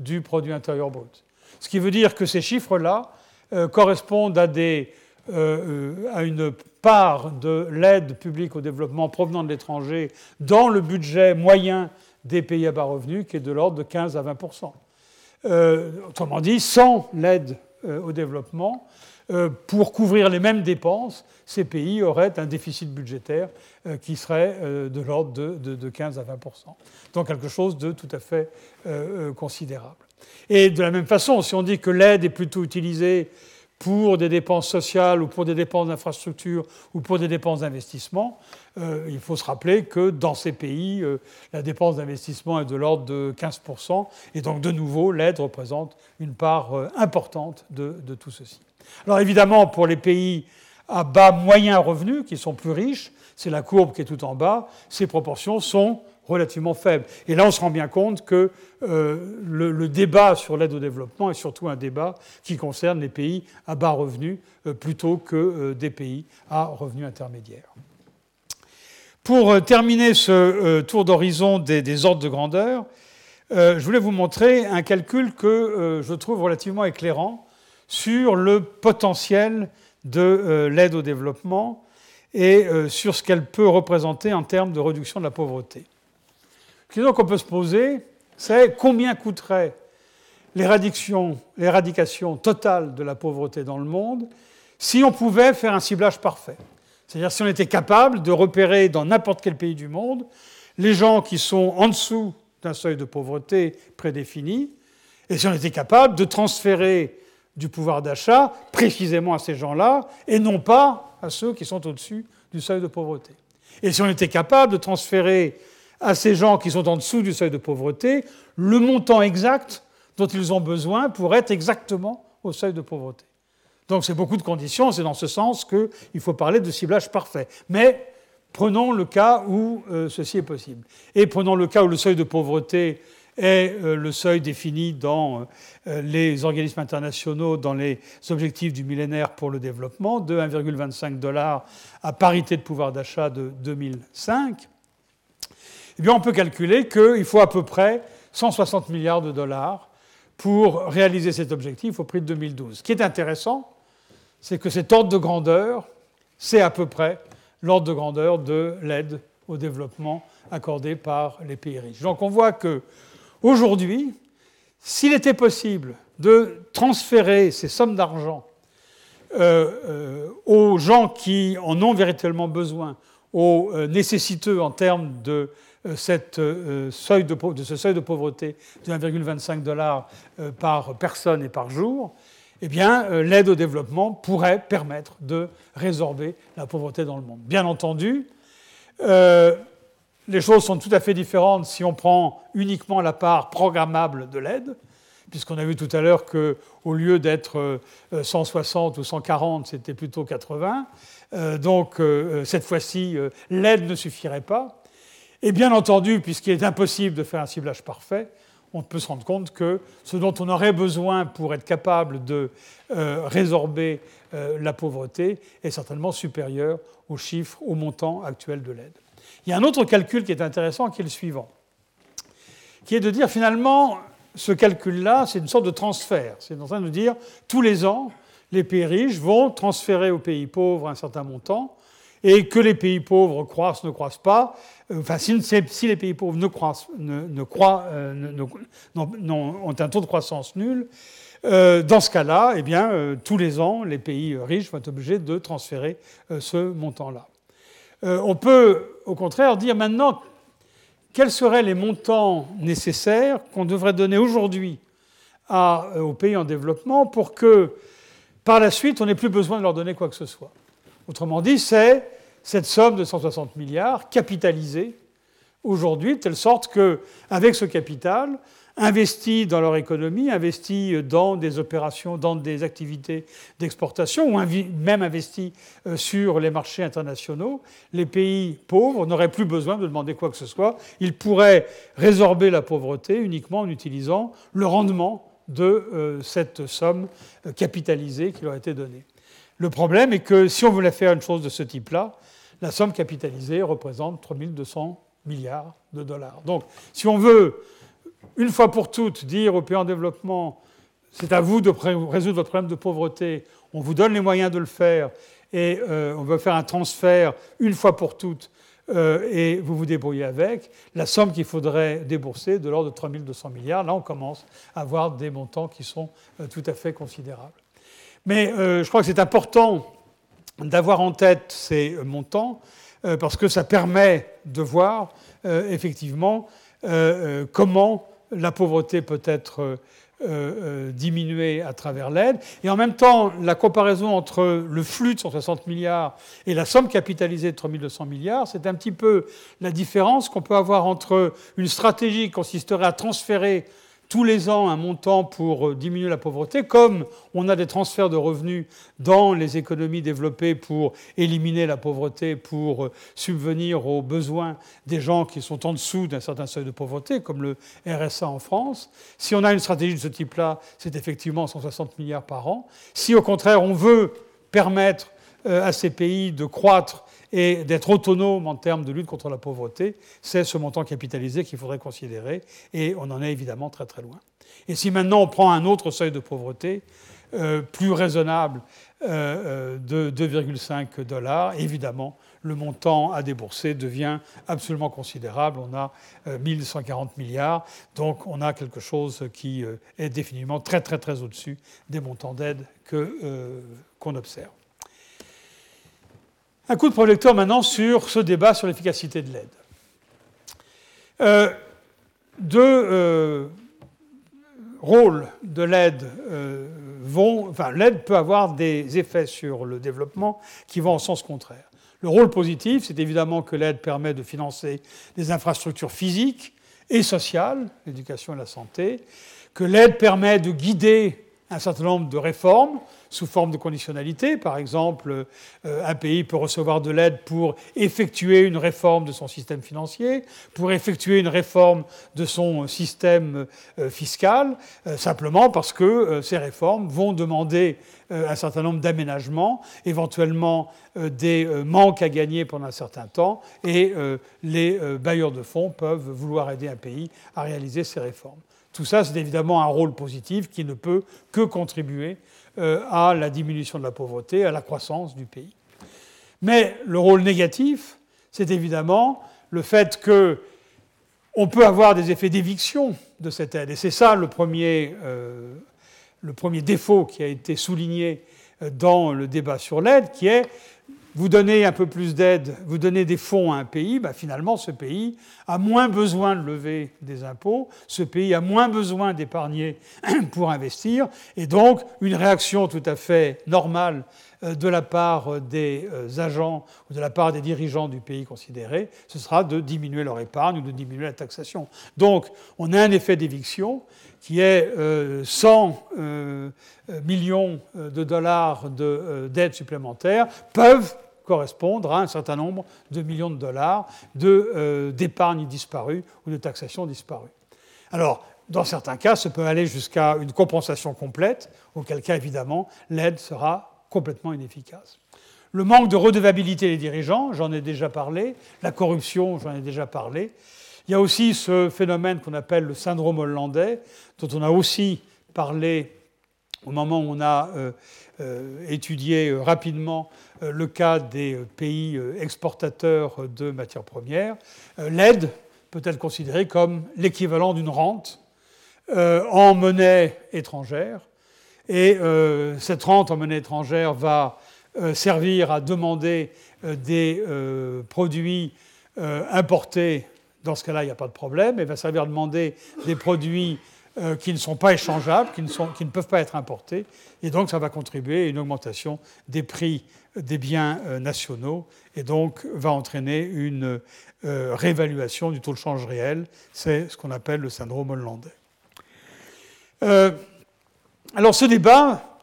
du produit intérieur brut. Ce qui veut dire que ces chiffres-là euh, correspondent à des euh, à une part de l'aide publique au développement provenant de l'étranger dans le budget moyen des pays à bas revenus qui est de l'ordre de 15 à 20 euh, Autrement dit, sans l'aide au développement, pour couvrir les mêmes dépenses, ces pays auraient un déficit budgétaire qui serait de l'ordre de, 15 à 20 Donc quelque chose de tout à fait considérable. Et de la même façon, si on dit que l'aide est plutôt utilisée pour des dépenses sociales ou pour des dépenses d'infrastructure ou pour des dépenses d'investissement, euh, il faut se rappeler que dans ces pays, euh, la dépense d'investissement est de l'ordre de 15%, et donc de nouveau, l'aide représente une part euh, importante de, de, tout ceci. Alors évidemment, pour les pays à bas moyens revenus, qui sont plus riches, c'est la courbe qui est tout en bas, ces proportions sont relativement faible. Et là, on se rend bien compte que euh, le, débat sur l'aide au développement est surtout un débat qui concerne les pays à bas revenus euh, plutôt que euh, des pays à revenus intermédiaires. Pour terminer ce tour d'horizon des, ordres de grandeur, je voulais vous montrer un calcul que je trouve relativement éclairant sur le potentiel de l'aide au développement et sur ce qu'elle peut représenter en termes de réduction de la pauvreté. La question qu'on peut se poser, c'est combien coûterait l'éradication totale de la pauvreté dans le monde si on pouvait faire un ciblage parfait. C'est-à-dire si on était capable de repérer dans n'importe quel pays du monde les gens qui sont en dessous d'un seuil de pauvreté prédéfini, et si on était capable de transférer du pouvoir d'achat précisément à ces gens-là, et non pas à ceux qui sont au-dessus du seuil de pauvreté. Et si on était capable de transférer à ces gens qui sont en dessous du seuil de pauvreté le montant exact dont ils ont besoin pour être exactement au seuil de pauvreté. Donc c'est beaucoup de conditions, c'est dans ce sens qu'il faut parler de ciblage parfait. Mais Prenons le cas où ceci est possible. Et prenons le cas où le seuil de pauvreté est le seuil défini dans les organismes internationaux, dans les objectifs du millénaire pour le développement, de 1,25 dollars à parité de pouvoir d'achat de 2005. Eh bien, on peut calculer qu'il faut à peu près 160 milliards de dollars pour réaliser cet objectif au prix de 2012. Ce qui est intéressant, c'est que cet ordre de grandeur, c'est à peu près l'ordre de grandeur de l'aide au développement accordée par les pays riches. Donc on voit que aujourd'hui, s'il était possible de transférer ces sommes d'argent euh, euh, aux gens qui en ont véritablement besoin, aux euh, nécessiteux en termes de cette, euh, seuil de, ce seuil de pauvreté de 1,25 dollars euh, par personne et par jour, eh bien, l'aide au développement pourrait permettre de résorber la pauvreté dans le monde. Bien entendu, les choses sont tout à fait différentes si on prend uniquement la part programmable de l'aide, puisqu'on a vu tout à l'heure qu'au lieu d'être 160 ou 140, c'était plutôt 80. donc, cette fois-ci, l'aide ne suffirait pas. Et bien entendu, puisqu'il est impossible de faire un ciblage parfait, on peut se rendre compte que ce dont on aurait besoin pour être capable de euh, résorber euh, la pauvreté est certainement supérieur aux chiffres, au montant actuel de l'aide. Il y a un autre calcul qui est intéressant, qui est le suivant, qui est de dire finalement, ce calcul-là, c'est une sorte de transfert. C'est en train de dire, tous les ans, les pays riches vont transférer aux pays pauvres un certain montant, et que les pays pauvres croissent, ne croissent pas, euh, enfin, si, les pays pauvres ne croissent, ne, euh, ont un taux de croissance nul, euh, dans ce cas-là, eh bien, tous les ans, les pays riches vont être obligés de transférer ce montant-là. on peut, au contraire, dire maintenant quels seraient les montants nécessaires qu'on devrait donner aujourd'hui aux pays en développement pour que, par la suite, on n'ait plus besoin de leur donner quoi que ce soit. Autrement dit, c'est cette somme de 160 milliards capitalisée aujourd'hui, de telle sorte qu'avec ce capital, investi dans leur économie, investi dans des opérations, dans des activités d'exportation, ou même investi euh, sur les marchés internationaux, les pays pauvres n'auraient plus besoin de demander quoi que ce soit. Ils pourraient résorber la pauvreté uniquement en utilisant le rendement de euh, cette somme euh, capitalisée qui leur a été donnée. Le problème est que si on voulait faire une chose de ce type-là, la somme capitalisée représente 3200 milliards de dollars. Donc, si on veut, une fois pour toutes, dire aux pays en développement, c'est à vous de résoudre votre problème de pauvreté, on vous donne les moyens de le faire, et euh, on veut faire un transfert une fois pour toutes, euh, et vous vous débrouillez avec, la somme qu'il faudrait débourser de l'ordre de 3200 milliards, là on commence à avoir des montants qui sont euh, tout à fait considérables. Mais euh, je crois que c'est important d'avoir en tête ces montants euh, parce que ça permet de voir euh, effectivement comment la pauvreté peut être diminuée à travers l'aide. Et en même temps, la comparaison entre le flux de 160 milliards et la somme capitalisée de 3200 milliards, c'est un petit peu la différence qu'on peut avoir entre une stratégie qui consisterait à transférer tous les ans un montant pour euh, diminuer la pauvreté, comme on a des transferts de revenus dans les économies développées pour éliminer la pauvreté, pour euh, subvenir aux besoins des gens qui sont en dessous d'un certain seuil de pauvreté, comme le RSA en France. Si on a une stratégie de ce type-là, c'est effectivement 160 milliards par an. Si au contraire on veut permettre euh, à ces pays de croître et d'être autonome en termes de lutte contre la pauvreté, c'est ce montant capitalisé qu'il faudrait considérer, et on en est évidemment très très loin. Et si maintenant on prend un autre seuil de pauvreté, euh, plus raisonnable euh, euh, de 2,5 dollars, évidemment, le montant à débourser devient absolument considérable. On a 1140 milliards, donc on a quelque chose qui est définitivement très très très au-dessus des montants d'aide qu'on observe. Un coup de projecteur maintenant sur ce débat sur l'efficacité de l'aide. Euh, deux euh, rôles de l'aide euh, vont. Enfin, l'aide peut avoir des effets sur le développement qui vont en sens contraire. Le rôle positif, c'est évidemment que l'aide permet de financer des infrastructures physiques et sociales, l'éducation et la santé, que l'aide permet de guider un certain nombre de réformes sous forme de conditionnalité. Par exemple, euh, un pays peut recevoir de l'aide pour effectuer une réforme de son système financier, pour effectuer une réforme de son système euh, fiscal, euh, simplement parce que ces réformes vont demander un certain nombre d'aménagements, éventuellement des manques à gagner pendant un certain temps, et les bailleurs de fonds peuvent vouloir aider un pays à réaliser ces réformes. Tout ça, c'est évidemment un rôle positif qui ne peut que contribuer à la diminution de la pauvreté, à la croissance du pays. Mais le rôle négatif, c'est évidemment le fait que on peut avoir des effets d'éviction de cette aide. Et c'est ça le premier, euh, le premier défaut qui a été souligné euh, dans le débat sur l'aide, qui est vous donnez un peu plus d'aide, vous donnez des fonds à un pays, bah finalement ce pays a moins besoin de lever des impôts, ce pays a moins besoin d'épargner pour investir, et donc une réaction tout à fait normale euh, de la part des euh, agents ou de la part des dirigeants du pays considéré, ce sera de diminuer leur épargne ou de diminuer la taxation. Donc on a un effet d'éviction qui est 100 euh, millions de dollars d'aide supplémentaire peuvent correspondre à un certain nombre de millions de dollars euh, d'épargne disparue ou de taxation disparue. Alors, dans certains cas, ça peut aller jusqu'à une compensation complète, auquel cas, évidemment, l'aide sera complètement inefficace. Le manque de redevabilité des dirigeants, j'en ai déjà parlé, la corruption, j'en ai déjà parlé. Il y a aussi ce phénomène qu'on appelle le syndrome hollandais, dont on a aussi parlé au moment où on a euh, euh, étudié rapidement euh, le cas des euh, pays euh, exportateurs de matières premières, l'aide peut être considérée comme l'équivalent d'une rente en monnaie étrangère. Et cette rente en monnaie étrangère va servir à demander des produits importés. Dans ce cas-là, il n'y a pas de problème. Elle va servir à demander des produits qui ne sont pas échangeables, qui ne, qui ne, peuvent pas être importés. Et donc, ça va contribuer à une augmentation des prix des biens euh, nationaux et donc va entraîner une euh, réévaluation du taux de change réel. C'est ce qu'on appelle le syndrome hollandais. Euh, alors ce débat,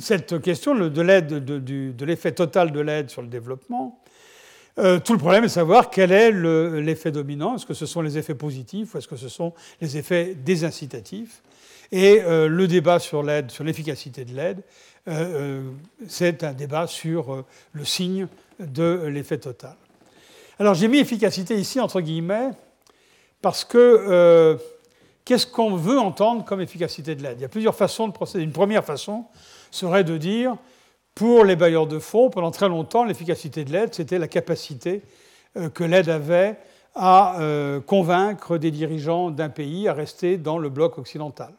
cette question de l'effet total de l'aide sur le développement, tout le problème est de savoir quel est l'effet dominant. Est-ce que ce sont les effets positifs ou est-ce que ce sont les effets désincitatifs? Et le débat sur l'aide, sur l'efficacité de l'aide, euh, euh, c'est un débat sur euh, le signe de l'effet total. Alors j'ai mis efficacité ici entre guillemets parce que qu'est-ce qu'on veut entendre comme efficacité de l'aide? Il y a plusieurs façons de procéder. Une première façon serait de dire, pour les bailleurs de fonds, pendant très longtemps, l'efficacité de l'aide, c'était la capacité que l'aide avait à convaincre des dirigeants d'un pays à rester dans le bloc occidental.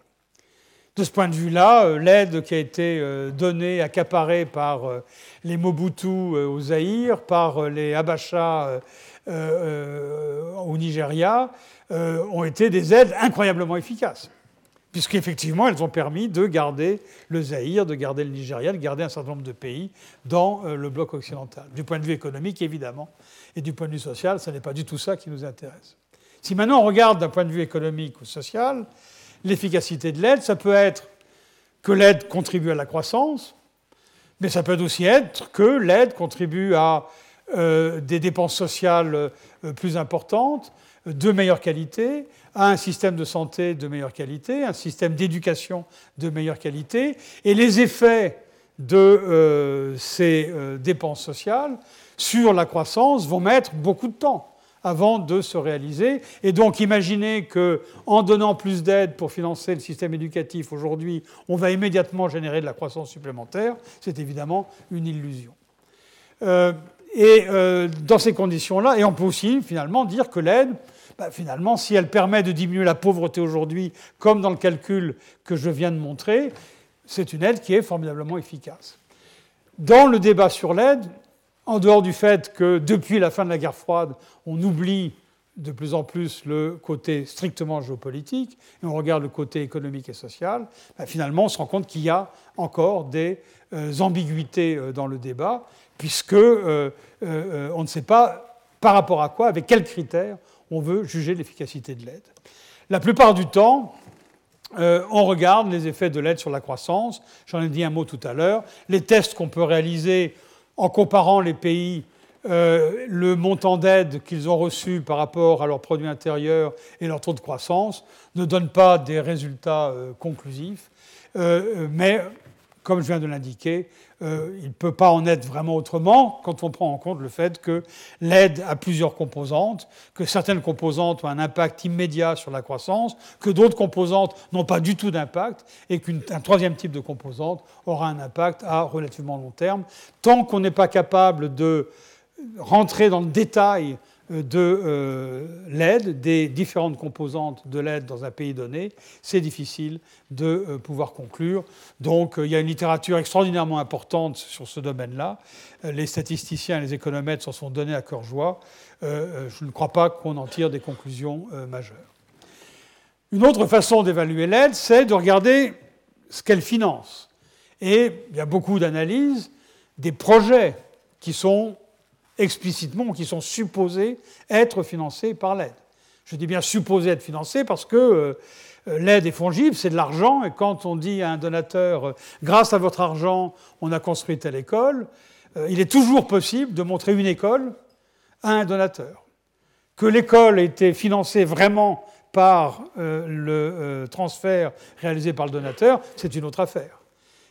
De ce point de vue-là, euh, l'aide qui a été euh, donnée, accaparée par euh, les Mobutu au Zaïre, par les Abacha au Nigeria, ont été des aides incroyablement efficaces puisqu'effectivement, elles ont permis de garder le Zaïre, de garder le Nigeria, de garder un certain nombre de pays dans le bloc occidental. Du point de vue économique, évidemment, et du point de vue social, ce n'est pas du tout ça qui nous intéresse. Si maintenant on regarde d'un point de vue économique ou social, l'efficacité de l'aide, ça peut être que l'aide contribue à la croissance, mais ça peut aussi être que l'aide contribue à euh, des dépenses sociales euh, plus importantes, de meilleure qualité, à un système de santé de meilleure qualité, un système d'éducation de meilleure qualité, et les effets de euh, ces dépenses sociales sur la croissance vont mettre beaucoup de temps avant de se réaliser. Et donc imaginez qu'en donnant plus d'aide pour financer le système éducatif aujourd'hui, on va immédiatement générer de la croissance supplémentaire, c'est évidemment une illusion. Euh, et euh, dans ces conditions-là, et on peut aussi finalement dire que l'aide, bah, finalement, si elle permet de diminuer la pauvreté aujourd'hui, comme dans le calcul que je viens de montrer, c'est une aide qui est formidablement efficace. Dans le débat sur l'aide, en dehors du fait que depuis la fin de la guerre froide, on oublie de plus en plus le côté strictement géopolitique et on regarde le côté économique et social, ben, finalement on se rend compte qu'il y a encore des euh, ambiguïtés euh, dans le débat, puisque euh, on ne sait pas par rapport à quoi, avec quels critères on veut juger l'efficacité de l'aide. La plupart du temps, on regarde les effets de l'aide sur la croissance. J'en ai dit un mot tout à l'heure. Les tests qu'on peut réaliser en comparant les pays euh, le montant d'aide qu'ils ont reçu par rapport à leur produit intérieur et leur taux de croissance ne donne pas des résultats euh, conclusifs. Euh, mais, comme je viens de l'indiquer, il ne peut pas en être vraiment autrement quand on prend en compte le fait que l'aide a plusieurs composantes, que certaines composantes ont un impact immédiat sur la croissance, que d'autres composantes n'ont pas du tout d'impact, et qu'un troisième type de composante aura un impact à relativement long terme. Tant qu'on n'est pas capable de rentrer dans le détail euh, de euh, l'aide, des différentes composantes de l'aide dans un pays donné, c'est difficile de euh, pouvoir conclure. Donc il y a une littérature extraordinairement importante sur ce domaine-là. les statisticiens et les économètres s'en sont donnés à cœur joie. je ne crois pas qu'on en tire des conclusions majeures. Une autre façon d'évaluer l'aide, c'est de regarder ce qu'elle finance. Et il y a beaucoup d'analyses des projets qui sont explicitement, qui sont supposés être financés par l'aide. Je dis bien supposés être financés parce que euh, l'aide est fongible, c'est de l'argent, et quand on dit à un donateur, euh, grâce à votre argent, on a construit telle école, euh, il est toujours possible de montrer une école à un donateur. Que l'école ait été financée vraiment par le transfert réalisé par le donateur, c'est une autre affaire.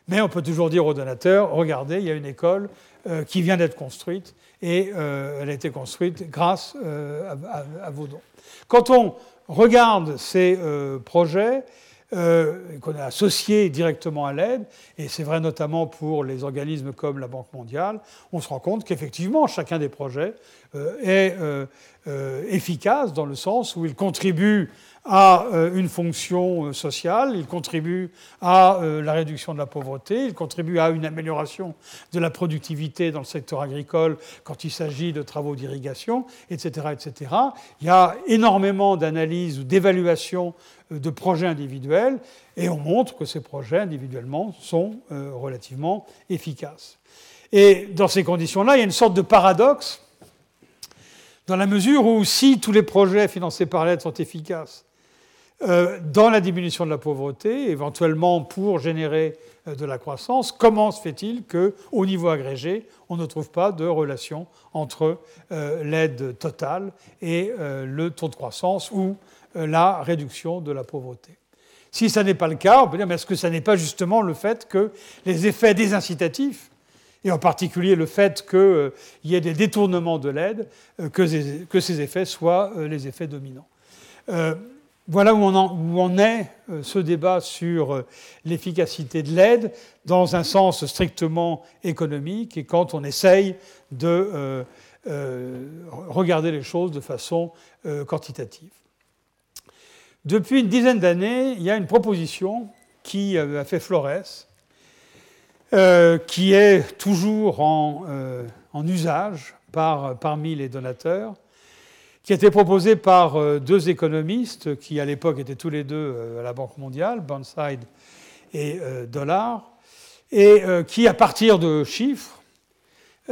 Mais on peut toujours dire au donateur, regardez, il y a une école qui vient d'être construite et euh, elle a été construite grâce euh, à, vos dons. Quand on regarde ces euh, projets, qu'on a associés directement à l'aide, et c'est vrai notamment pour les organismes comme la Banque mondiale, on se rend compte qu'effectivement, chacun des projets est efficace dans le sens où il contribue a euh, une fonction euh, sociale, il contribue à euh, la réduction de la pauvreté, il contribue à une amélioration de la productivité dans le secteur agricole quand il s'agit de travaux d'irrigation, etc., etc. Il y a énormément d'analyses ou d'évaluations de projets individuels et on montre que ces projets individuellement sont relativement efficaces. Et dans ces conditions-là, il y a une sorte de paradoxe dans la mesure où si tous les projets financés par l'aide sont efficaces, dans la diminution de la pauvreté, éventuellement pour générer euh, de la croissance, comment se fait-il qu'au niveau agrégé, on ne trouve pas de relation entre euh, l'aide totale et le taux de croissance ou la réduction de la pauvreté? Si ça n'est pas le cas, on peut dire, mais est-ce que ça n'est pas justement le fait que les effets désincitatifs, et en particulier le fait qu'il y ait des détournements de l'aide, que, ces effets soient les effets dominants? Voilà où on, est euh, ce débat sur euh, l'efficacité de l'aide dans un sens strictement économique et quand on essaye de euh, regarder les choses de façon quantitative. Depuis une dizaine d'années, il y a une proposition qui a fait Flores, qui est toujours en, usage parmi les donateurs, qui a été proposé par euh, deux économistes qui, à l'époque, étaient tous les deux euh, à la Banque mondiale, Burnside et euh, Dollar, et qui, à partir de chiffres,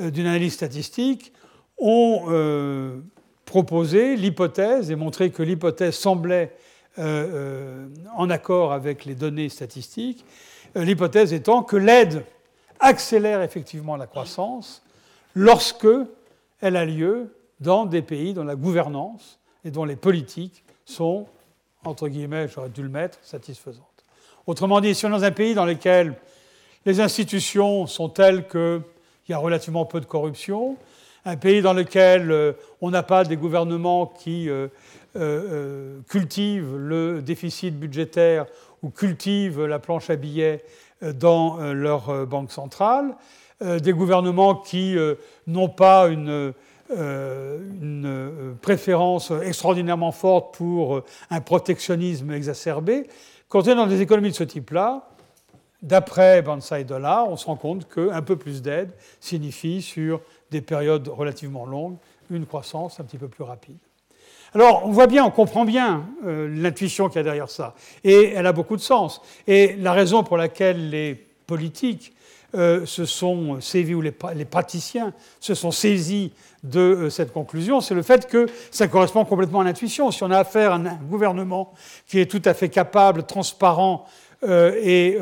d'une analyse statistique, ont proposé l'hypothèse et montré que l'hypothèse semblait en accord avec les données statistiques, l'hypothèse étant que l'aide accélère effectivement la croissance lorsque elle a lieu dans des pays dont la gouvernance et dont les politiques sont, entre guillemets, j'aurais dû le mettre, satisfaisantes. Autrement dit, si on est dans un pays dans lequel les institutions sont telles qu'il y a relativement peu de corruption, un pays dans lequel euh, on n'a pas des gouvernements qui euh, euh, cultivent le déficit budgétaire ou cultivent la planche à billets dans leur banque centrale, des gouvernements qui n'ont pas une une euh, préférence extraordinairement forte pour euh, un protectionnisme exacerbé. Quand on est dans des économies de ce type-là, d'après Banzai Dollar, on se rend compte qu'un peu plus d'aide signifie sur des périodes relativement longues une croissance un petit peu plus rapide. Alors, on voit bien, on comprend bien l'intuition qu'il y a derrière ça. Et elle a beaucoup de sens. Et la raison pour laquelle les politiques se sont saisis, ou les, praticiens se sont saisis de cette conclusion, c'est le fait que ça correspond complètement à l'intuition. Si on a affaire à un gouvernement qui est tout à fait capable, transparent et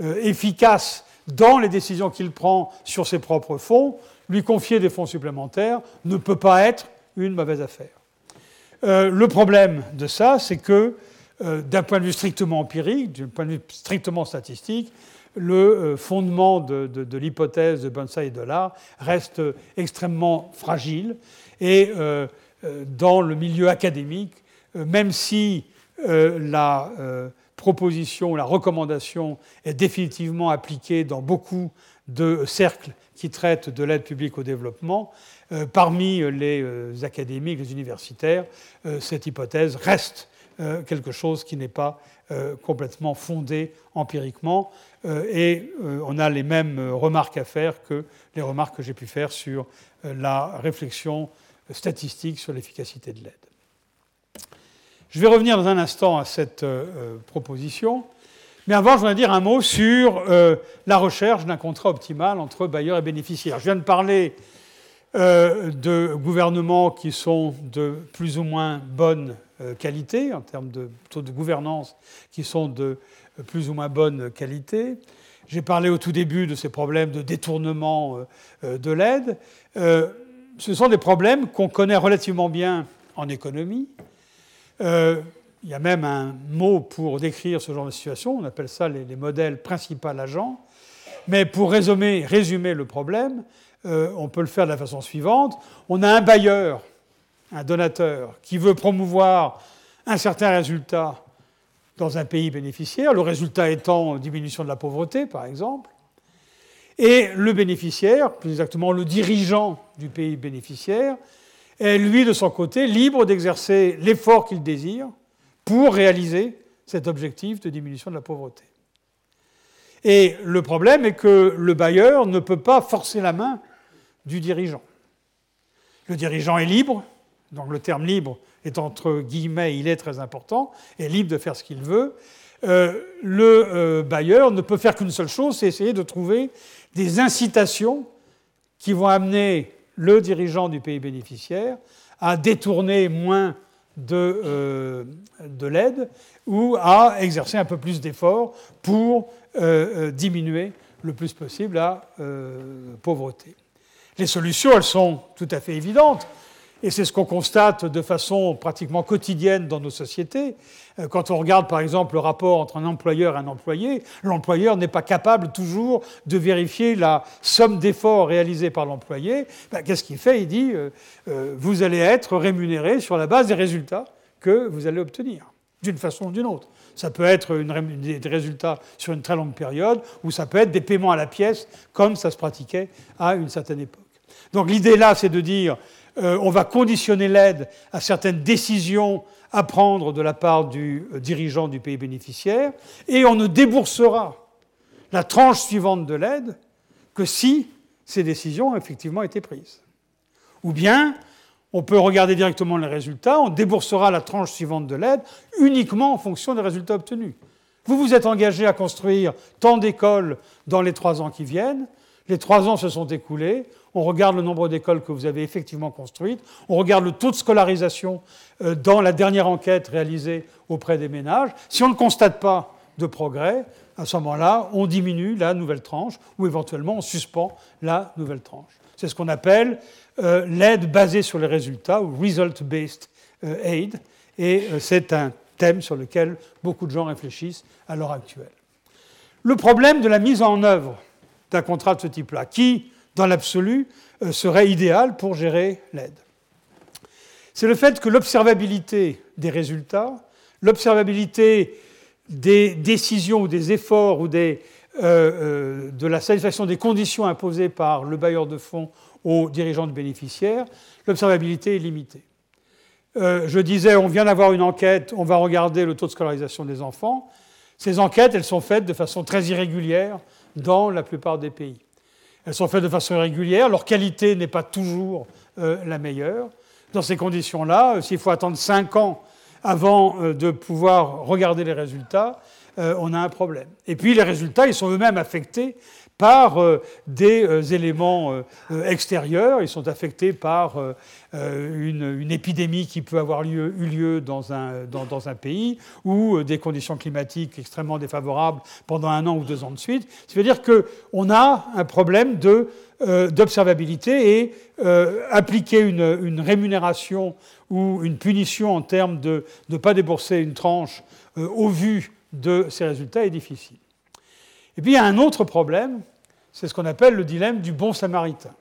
efficace dans les décisions qu'il prend sur ses propres fonds, lui confier des fonds supplémentaires ne peut pas être une mauvaise affaire. Euh, le problème de ça, c'est que euh, d'un point de vue strictement empirique, d'un point de vue strictement statistique, le euh, fondement de, l'hypothèse de Bonsai et de là reste extrêmement fragile. Et dans le milieu académique, même si la proposition, la recommandation est définitivement appliquée dans beaucoup de cercles qui traitent de l'aide publique au développement, euh, parmi les euh, académiques, les universitaires, euh, cette hypothèse reste quelque chose qui n'est pas complètement fondé empiriquement. Et on a les mêmes remarques à faire que les remarques que j'ai pu faire sur la réflexion statistique sur l'efficacité de l'aide. Je vais revenir dans un instant à cette proposition. Mais avant, je voudrais dire un mot sur la recherche d'un contrat optimal entre bailleurs et bénéficiaires. Je viens de parler euh, de gouvernements qui sont de plus ou moins bonne euh, qualité, en termes de taux de gouvernance qui sont de plus ou moins bonne qualité. J'ai parlé au tout début de ces problèmes de détournement euh, de l'aide. ce sont des problèmes qu'on connaît relativement bien en économie. il y a même un mot pour décrire ce genre de situation, on appelle ça les, modèles principal agents. Mais pour résumer, le problème, euh, on peut le faire de la façon suivante. On a un bailleur, un donateur, qui veut promouvoir un certain résultat dans un pays bénéficiaire, le résultat étant diminution de la pauvreté, par exemple. Et le bénéficiaire, plus exactement le dirigeant du pays bénéficiaire, est lui, de son côté, libre d'exercer l'effort qu'il désire pour réaliser cet objectif de diminution de la pauvreté. Et le problème est que le bailleur ne peut pas forcer la main du dirigeant. Le dirigeant est libre, donc le terme libre est entre guillemets, il est très important, est libre de faire ce qu'il veut. Euh, le euh, bailleur ne peut faire qu'une seule chose, c'est essayer de trouver des incitations qui vont amener le dirigeant du pays bénéficiaire à détourner moins de, euh, de l'aide ou à exercer un peu plus d'efforts pour diminuer le plus possible la pauvreté. Les solutions, elles sont tout à fait évidentes. Et c'est ce qu'on constate de façon pratiquement quotidienne dans nos sociétés. Euh, quand on regarde par exemple le rapport entre un employeur et un employé, l'employeur n'est pas capable toujours de vérifier la somme d'efforts réalisés par l'employé. Ben, qu'est-ce qu'il fait? Il dit, euh, euh, vous allez être rémunéré sur la base des résultats que vous allez obtenir, d'une façon ou d'une autre. Ça peut être des résultats sur une très longue période, ou ça peut être des paiements à la pièce, comme ça se pratiquait à une certaine époque. Donc l'idée là, c'est de dire euh, on va conditionner l'aide à certaines décisions à prendre de la part du euh, dirigeant du pays bénéficiaire, et on ne déboursera la tranche suivante de l'aide que si ces décisions ont effectivement été prises. Ou bien, on peut regarder directement les résultats, on déboursera la tranche suivante de l'aide uniquement en fonction des résultats obtenus. Vous vous êtes engagé à construire tant d'écoles dans les trois ans qui viennent, les trois ans se sont écoulés, on regarde le nombre d'écoles que vous avez effectivement construites, on regarde le taux de scolarisation euh, dans la dernière enquête réalisée auprès des ménages. Si on ne constate pas de progrès, à ce moment-là, on diminue la nouvelle tranche ou éventuellement on suspend la nouvelle tranche. C'est ce qu'on appelle euh, l'aide basée sur les résultats ou result-based euh, aid, et c'est un thème sur lequel beaucoup de gens réfléchissent à l'heure actuelle. Le problème de la mise en œuvre d'un contrat de ce type-là, qui dans l'absolu, euh, serait idéal pour gérer l'aide. C'est le fait que l'observabilité des résultats, l'observabilité des décisions ou des efforts ou euh, euh, de la satisfaction des conditions imposées par le bailleur de fonds aux dirigeants de bénéficiaires, l'observabilité est limitée. je disais, on vient d'avoir une enquête, on va regarder le taux de scolarisation des enfants. Ces enquêtes, elles sont faites de façon très irrégulière dans la plupart des pays. Elles sont faites de façon régulière, leur qualité n'est pas toujours euh, la meilleure. Dans ces conditions-là, euh, s'il faut attendre 5 ans avant euh, de pouvoir regarder les résultats, on a un problème. Et puis les résultats, ils sont eux-mêmes affectés par euh, des euh, éléments euh, extérieurs. Ils sont affectés par une, épidémie qui peut avoir eu lieu dans un, pays ou des conditions climatiques extrêmement défavorables pendant un an ou deux ans de suite. Ça veut dire qu'on a un problème d'observabilité et appliquer une, rémunération ou une punition en termes de ne pas débourser une tranche au vu de ces résultats est difficile. Et puis il y a un autre problème, c'est ce qu'on appelle le dilemme du bon samaritain.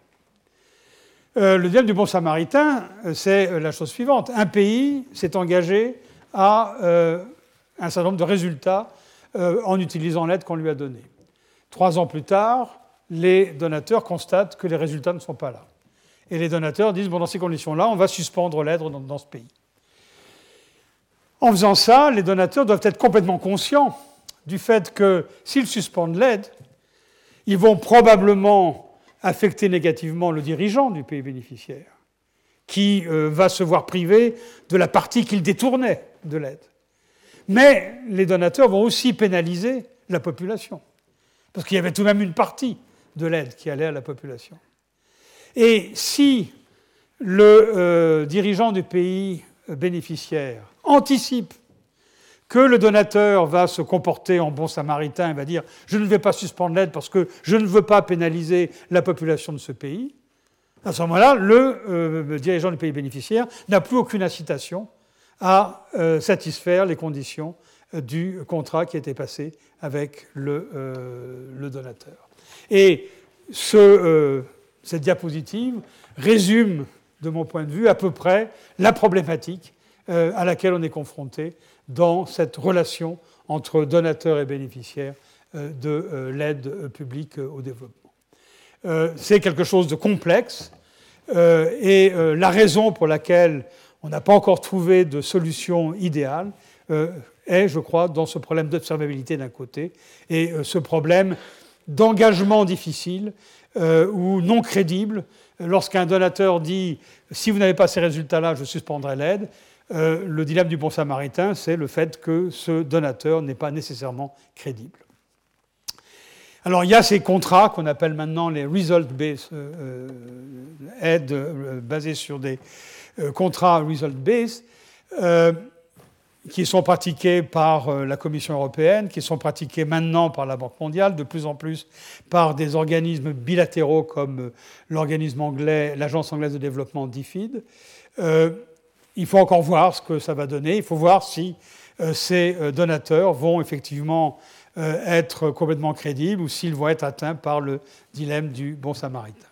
Euh, le dilemme du bon samaritain, euh, c'est euh, la chose suivante. Un pays s'est engagé à un certain nombre de résultats en utilisant l'aide qu'on lui a donnée. Trois ans plus tard, les donateurs constatent que les résultats ne sont pas là. Et les donateurs disent, bon, dans ces conditions-là, on va suspendre l'aide dans ce pays. En faisant ça, les donateurs doivent être complètement conscients du fait que s'ils suspendent l'aide, ils vont probablement affecter négativement le dirigeant du pays bénéficiaire, qui euh, va se voir privé de la partie qu'il détournait de l'aide. Mais les donateurs vont aussi pénaliser la population, parce qu'il y avait tout de même une partie de l'aide qui allait à la population. Et si le euh, dirigeant du pays bénéficiaire anticipe que le donateur va se comporter en bon samaritain et va dire je ne vais pas suspendre l'aide parce que je ne veux pas pénaliser la population de ce pays, à ce moment-là, le euh, dirigeant du pays bénéficiaire n'a plus aucune incitation à euh, satisfaire les conditions euh, du contrat qui a été passé avec le, donateur. Et ce, cette diapositive résume, de mon point de vue, à peu près la problématique à laquelle on est confronté dans cette relation entre donateurs et bénéficiaires euh, de euh, l'aide publique au développement. Euh, c'est quelque chose de complexe et la raison pour laquelle on n'a pas encore trouvé de solution idéale est, je crois, dans ce problème d'observabilité d'un côté et ce problème d'engagement difficile ou non crédible. Lorsqu'un donateur dit si vous n'avez pas ces résultats-là, je suspendrai l'aide, euh, le dilemme du bon samaritain, c'est le fait que ce donateur n'est pas nécessairement crédible. Alors il y a ces contrats qu'on appelle maintenant les result-based euh, euh, aides basées sur des contrats result-based qui sont pratiqués par la Commission européenne, qui sont pratiqués maintenant par la Banque mondiale, de plus en plus par des organismes bilatéraux comme l'organisme anglais, l'Agence anglaise de développement DFID. Il faut encore voir ce que ça va donner. Il faut voir si euh, ces euh, donateurs vont effectivement euh, être complètement crédibles ou s'ils vont être atteints par le dilemme du bon samaritain.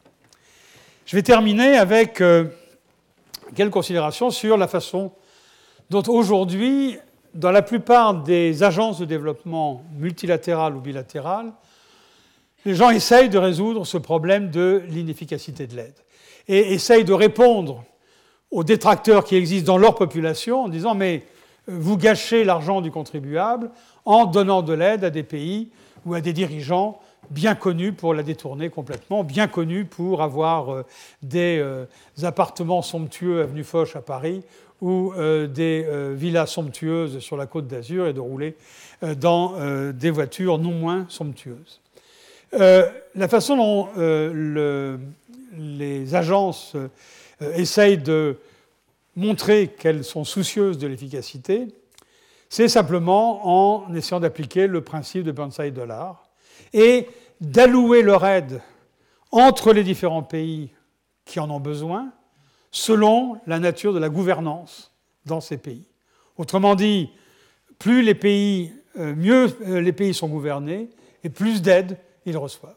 Je vais terminer avec quelques considérations sur la façon dont aujourd'hui, dans la plupart des agences de développement multilatérales ou bilatérales, les gens essayent de résoudre ce problème de l'inefficacité de l'aide et essayent de répondre aux détracteurs qui existent dans leur population en disant mais euh, vous gâchez l'argent du contribuable en donnant de l'aide à des pays ou à des dirigeants bien connus pour la détourner complètement, bien connus pour avoir euh, des euh, appartements somptueux avenue Foch à Paris ou des villas somptueuses sur la côte d'Azur et de rouler dans des voitures non moins somptueuses. la façon dont les agences essayent de montrer qu'elles sont soucieuses de l'efficacité, c'est simplement en essayant d'appliquer le principe de Burnside Dollar et d'allouer leur aide entre les différents pays qui en ont besoin selon la nature de la gouvernance dans ces pays. Autrement dit, plus les pays, euh, mieux euh, les pays sont gouvernés et plus d'aide ils reçoivent.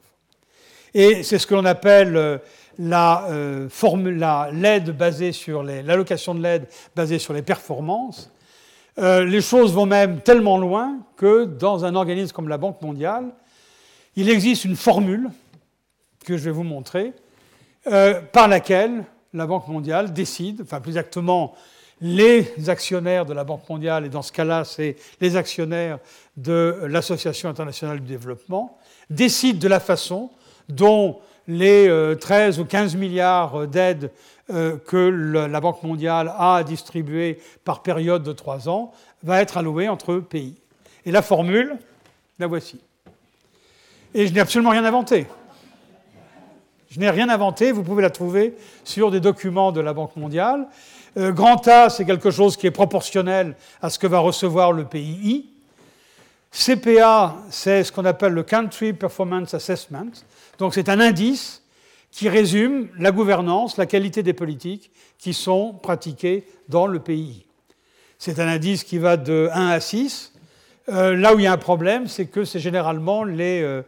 Et c'est ce que l'on appelle euh, la, l'aide basée sur l'allocation de l'aide basée sur les performances. Euh, les choses vont même tellement loin que dans un organisme comme la Banque mondiale, il existe une formule que je vais vous montrer, euh, par laquelle la Banque mondiale décide, enfin plus exactement les actionnaires de la Banque mondiale, et dans ce cas-là c'est les actionnaires de l'Association internationale du développement, décident de la façon dont les 13 euh, ou 15 milliards d'aides euh, que la Banque mondiale a distribuées par période de trois ans va être allouée entre pays. Et la formule, la voici. Et je n'ai absolument rien inventé. Je n'ai rien inventé, vous pouvez la trouver sur des documents de la Banque mondiale. Euh, grand A, c'est quelque chose qui est proportionnel à ce que va recevoir le pays I. CPA, c'est ce qu'on appelle le Country Performance Assessment. Donc c'est un indice qui résume la gouvernance, la qualité des politiques qui sont pratiquées dans le pays. C'est un indice qui va de 1 à 6. Euh, là où il y a un problème, c'est que c'est généralement euh,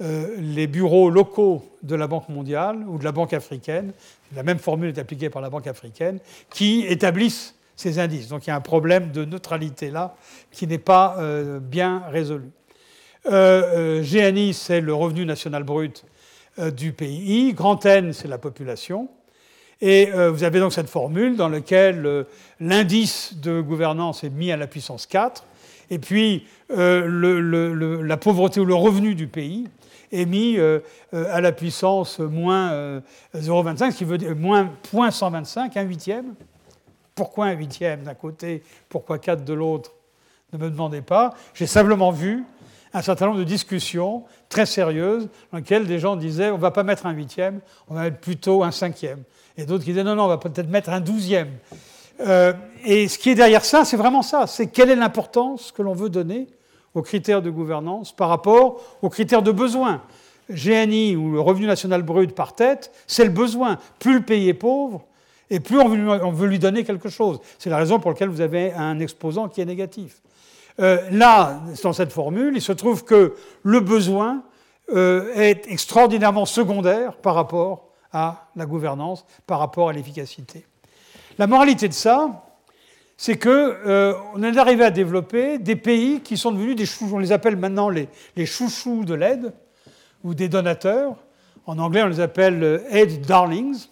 euh, les, bureaux locaux de la Banque mondiale ou de la Banque africaine, la même formule est appliquée par la Banque africaine, qui établissent ces indices. Donc il y a un problème de neutralité là qui n'est pas bien résolu. GNI, c'est le revenu national brut euh, du pays. Grand N, c'est la population. Et euh, vous avez donc cette formule dans laquelle euh, l'indice de gouvernance est mis à la puissance 4, et puis la pauvreté ou le revenu du pays est mis à la puissance moins 0,25, ce qui veut dire moins 0,125, un huitième. Pourquoi un huitième d'un côté, pourquoi 4 de l'autre? Ne me demandez pas. J'ai simplement vu un certain nombre de discussions très sérieuses dans lesquelles des gens disaient on ne va pas mettre un huitième, on va mettre plutôt un cinquième. Et d'autres disaient non, non, on va peut-être mettre un douzième. Euh, et ce qui est derrière ça, c'est vraiment ça. C'est quelle est l'importance que l'on veut donner aux critères de gouvernance par rapport aux critères de besoin. GNI ou le revenu national brut par tête, c'est le besoin. Plus le pays est pauvre, et plus on veut lui donner quelque chose. C'est la raison pour laquelle vous avez un exposant qui est négatif. Euh, là, dans cette formule, il se trouve que le besoin euh, est extraordinairement secondaire par rapport à la gouvernance, par rapport à l'efficacité. La moralité de ça, c'est qu'on euh, est arrivé à développer des pays qui sont devenus des chouchous, on les appelle maintenant les, chouchous de l'aide, ou des donateurs. En anglais, on les appelle aid darlings.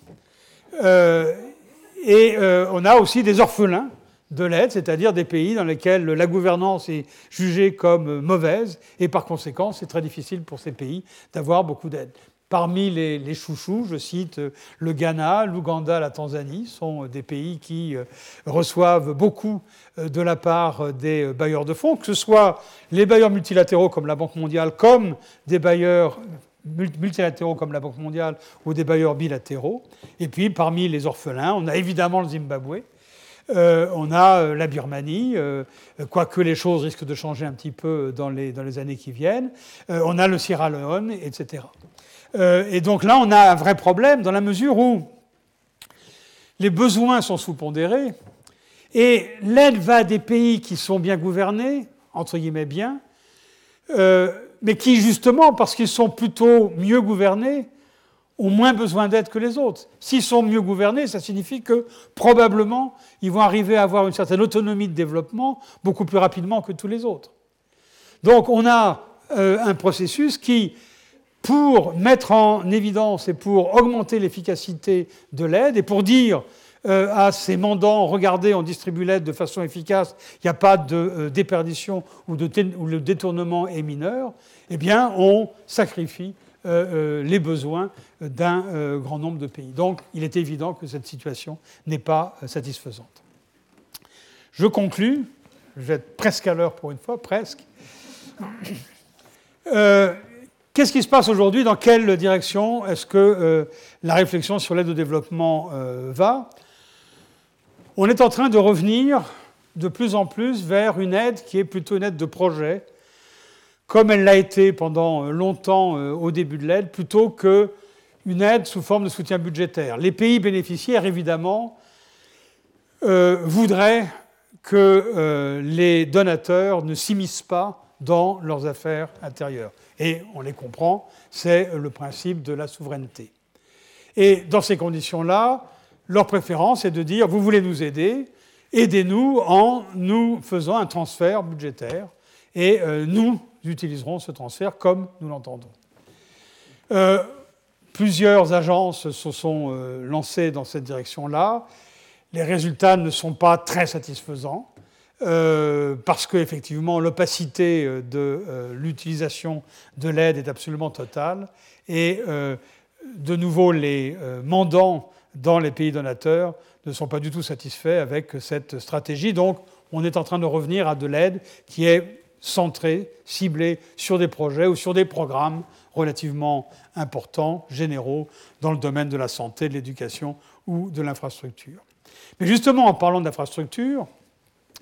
et on a aussi des orphelins de l'aide, c'est-à-dire des pays dans lesquels la gouvernance est jugée comme mauvaise, et par conséquent, c'est très difficile pour ces pays d'avoir beaucoup d'aide. Parmi les, chouchous, je cite le Ghana, l'Ouganda, la Tanzanie, sont des pays qui euh, reçoivent beaucoup euh, de la part des bailleurs de fonds, que ce soit les bailleurs multilatéraux comme la Banque mondiale, comme des bailleurs multilatéraux comme la Banque mondiale ou des bailleurs bilatéraux. Et puis parmi les orphelins, on a évidemment le Zimbabwe, euh, on a euh, la Birmanie, euh, quoique les choses risquent de changer un petit peu dans les, dans les années qui viennent. on a le Sierra Leone, etc. et donc là, on a un vrai problème dans la mesure où les besoins sont sous-pondérés et l'aide va à des pays qui sont bien gouvernés, entre guillemets bien, mais qui, justement, parce qu'ils sont plutôt mieux gouvernés, ont moins besoin d'aide que les autres. S'ils sont mieux gouvernés, ça signifie que probablement ils vont arriver à avoir une certaine autonomie de développement beaucoup plus rapidement que tous les autres. Donc on a euh, un processus qui, pour mettre en évidence et pour augmenter l'efficacité de l'aide et pour dire euh, à ces mandants, regardez, on distribue l'aide de façon efficace, il n'y a pas de euh, déperdition ou, de où le détournement est mineur, eh bien on sacrifie les besoins d'un euh, grand nombre de pays. Donc il est évident que cette situation n'est pas satisfaisante. Je conclus, je vais être presque à l'heure pour une fois, presque. Qu'est-ce qui se passe aujourd'hui? Dans quelle direction est-ce que la réflexion sur l'aide au développement va? On est en train de revenir de plus en plus vers une aide qui est plutôt une aide de projet, comme elle l'a été pendant euh, longtemps euh, au début de l'aide, plutôt qu'une aide sous forme de soutien budgétaire. Les pays bénéficiaires, évidemment, euh, voudraient que les donateurs ne s'immiscent pas dans leurs affaires intérieures. Et on les comprend, c'est le principe de la souveraineté. Et dans ces conditions-là, leur préférence est de dire, vous voulez nous aider, aidez-nous en nous faisant un transfert budgétaire, et nous utiliseront ce transfert comme nous l'entendons. Euh, plusieurs agences se sont euh, lancées dans cette direction-là. Les résultats ne sont pas très satisfaisants. Euh, parce qu'effectivement l'opacité de l'utilisation de l'aide est absolument totale et de nouveau les mandants dans les pays donateurs ne sont pas du tout satisfaits avec cette stratégie. Donc on est en train de revenir à de l'aide qui est centrés, ciblés sur des projets ou sur des programmes relativement importants, généraux, dans le domaine de la santé, de l'éducation ou de l'infrastructure. Mais justement, en parlant d'infrastructure,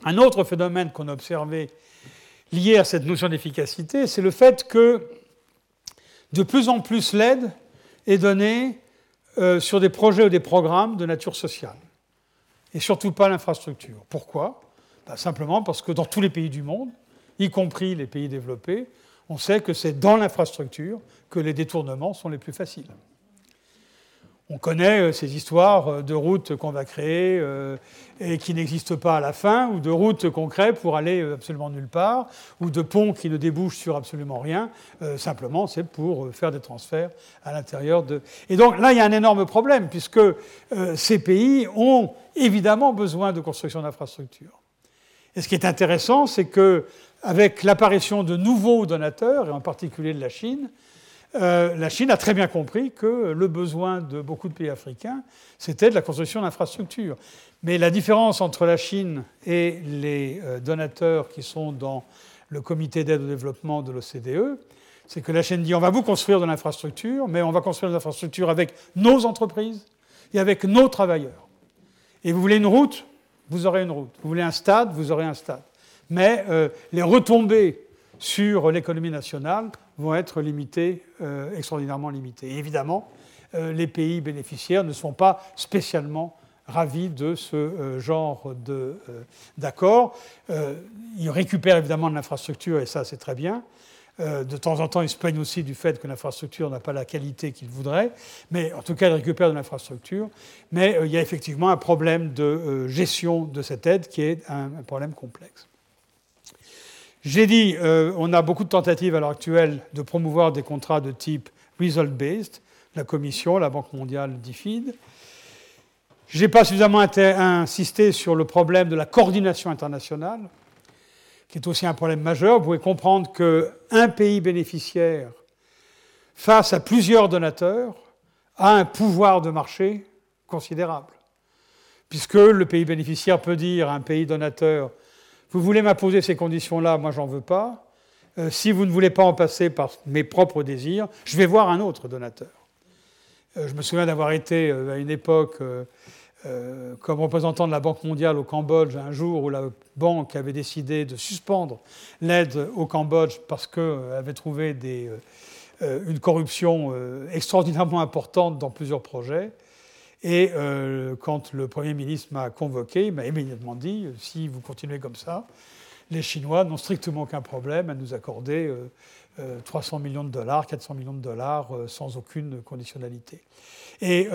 un autre phénomène qu'on a observé lié à cette notion d'efficacité, c'est le fait que de plus en plus l'aide est donnée euh, sur des projets ou des programmes de nature sociale, et surtout pas l'infrastructure. Pourquoi? Ben, Simplement parce que dans tous les pays du monde, y compris les pays développés, on sait que c'est dans l'infrastructure que les détournements sont les plus faciles. On connaît euh, ces histoires euh, de routes qu'on va créer euh, et qui n'existent pas à la fin, ou de routes qu'on crée pour aller absolument nulle part, ou de ponts qui ne débouchent sur absolument rien. simplement, c'est pour faire des transferts à l'intérieur de. Et donc là, il y a un énorme problème, puisque ces pays ont évidemment besoin de construction d'infrastructures. Et ce qui est intéressant, c'est que avec l'apparition de nouveaux donateurs, et en particulier de la Chine, euh, la Chine a très bien compris que le besoin de beaucoup de pays africains, c'était de la construction d'infrastructures. Mais la différence entre la Chine et les euh, donateurs qui sont dans le comité d'aide au développement de l'OCDE, c'est que la Chine dit on va vous construire de l'infrastructure, mais on va construire de l'infrastructure avec nos entreprises et avec nos travailleurs. Et vous voulez une route, vous aurez une route. Vous voulez un stade, vous aurez un stade. Mais euh, les retombées sur l'économie nationale vont être limités, euh, extraordinairement limités. évidemment, euh, les pays bénéficiaires ne sont pas spécialement ravis de ce genre d'accord. ils récupèrent évidemment de l'infrastructure, et ça c'est très bien. de temps en temps, ils se plaignent aussi du fait que l'infrastructure n'a pas la qualité qu'ils voudraient, mais en tout cas, ils récupèrent de l'infrastructure. Mais il y a effectivement un problème de gestion de cette aide qui est un problème complexe. J'ai dit, euh, on a beaucoup de tentatives à l'heure actuelle de promouvoir des contrats de type result-based, la Commission, la Banque mondiale, DFID. Je n'ai pas suffisamment insisté sur le problème de la coordination internationale, qui est aussi un problème majeur. Vous pouvez comprendre qu'un pays bénéficiaire, face à plusieurs donateurs, a un pouvoir de marché considérable. Puisque le pays bénéficiaire peut dire à un pays donateur vous voulez m'imposer ces conditions-là, moi j'en veux pas. Euh, si vous ne voulez pas en passer par mes propres désirs, je vais voir un autre donateur. Euh, je me souviens d'avoir été euh, à une époque comme représentant de la Banque mondiale au Cambodge, un jour où la banque avait décidé de suspendre l'aide au Cambodge parce qu'elle avait trouvé une corruption extraordinairement importante dans plusieurs projets. Et euh, quand le Premier ministre m'a convoqué, il m'a immédiatement dit, si vous continuez comme ça, les Chinois n'ont strictement aucun problème à nous accorder 300 euh, euh, millions de dollars, 400 millions de dollars sans aucune conditionnalité. Et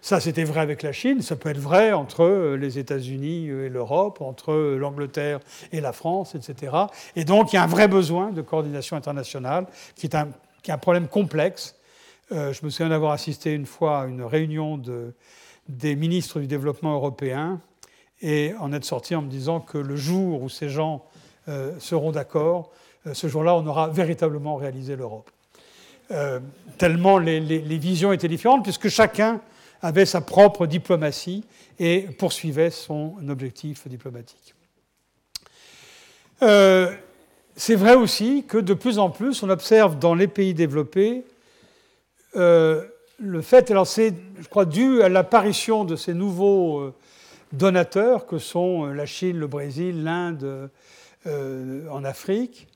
ça, c'était vrai avec la Chine, ça peut être vrai entre les États-Unis et l'Europe, entre l'Angleterre et la France, etc. Et donc, il y a un vrai besoin de coordination internationale qui est un problème complexe euh, je me souviens d'avoir assisté une fois à une réunion des ministres du développement européen et en être sorti en me disant que le jour où ces gens euh, seront d'accord, euh, ce jour-là, on aura véritablement réalisé l'Europe. tellement les, visions étaient différentes, puisque chacun avait sa propre diplomatie et poursuivait son objectif diplomatique. c'est vrai aussi que de plus en plus, on observe dans les pays développés euh, le fait, alors c'est, je crois, dû à l'apparition de ces nouveaux euh, donateurs que sont euh, la Chine, le Brésil, l'Inde en Afrique,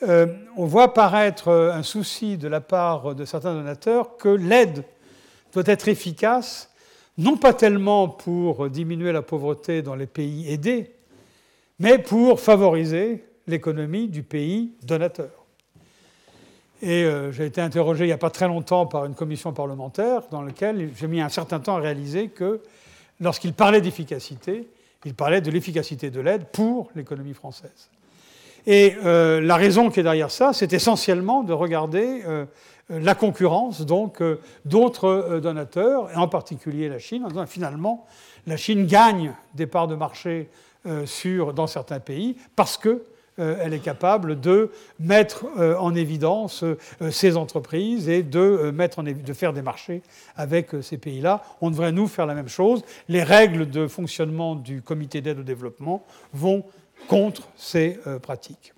on voit apparaître un souci de la part de certains donateurs que l'aide doit être efficace, non pas tellement pour diminuer la pauvreté dans les pays aidés, mais pour favoriser l'économie du pays donateur. Et euh, j'ai été interrogé il n'y a pas très longtemps par une commission parlementaire dans laquelle j'ai mis un certain temps à réaliser que lorsqu'il parlait d'efficacité, il parlait de l'efficacité de l'aide pour l'économie française. Et euh, la raison qui est derrière ça, c'est essentiellement de regarder euh, la concurrence donc d'autres donateurs, et en particulier la Chine, en disant finalement, la Chine gagne des parts de marché dans certains pays parce que elle est capable de mettre euh, en évidence euh, ces entreprises et de, faire des marchés avec ces pays-là. On devrait, nous, faire la même chose. Les règles de fonctionnement du comité d'aide au développement vont contre ces pratiques.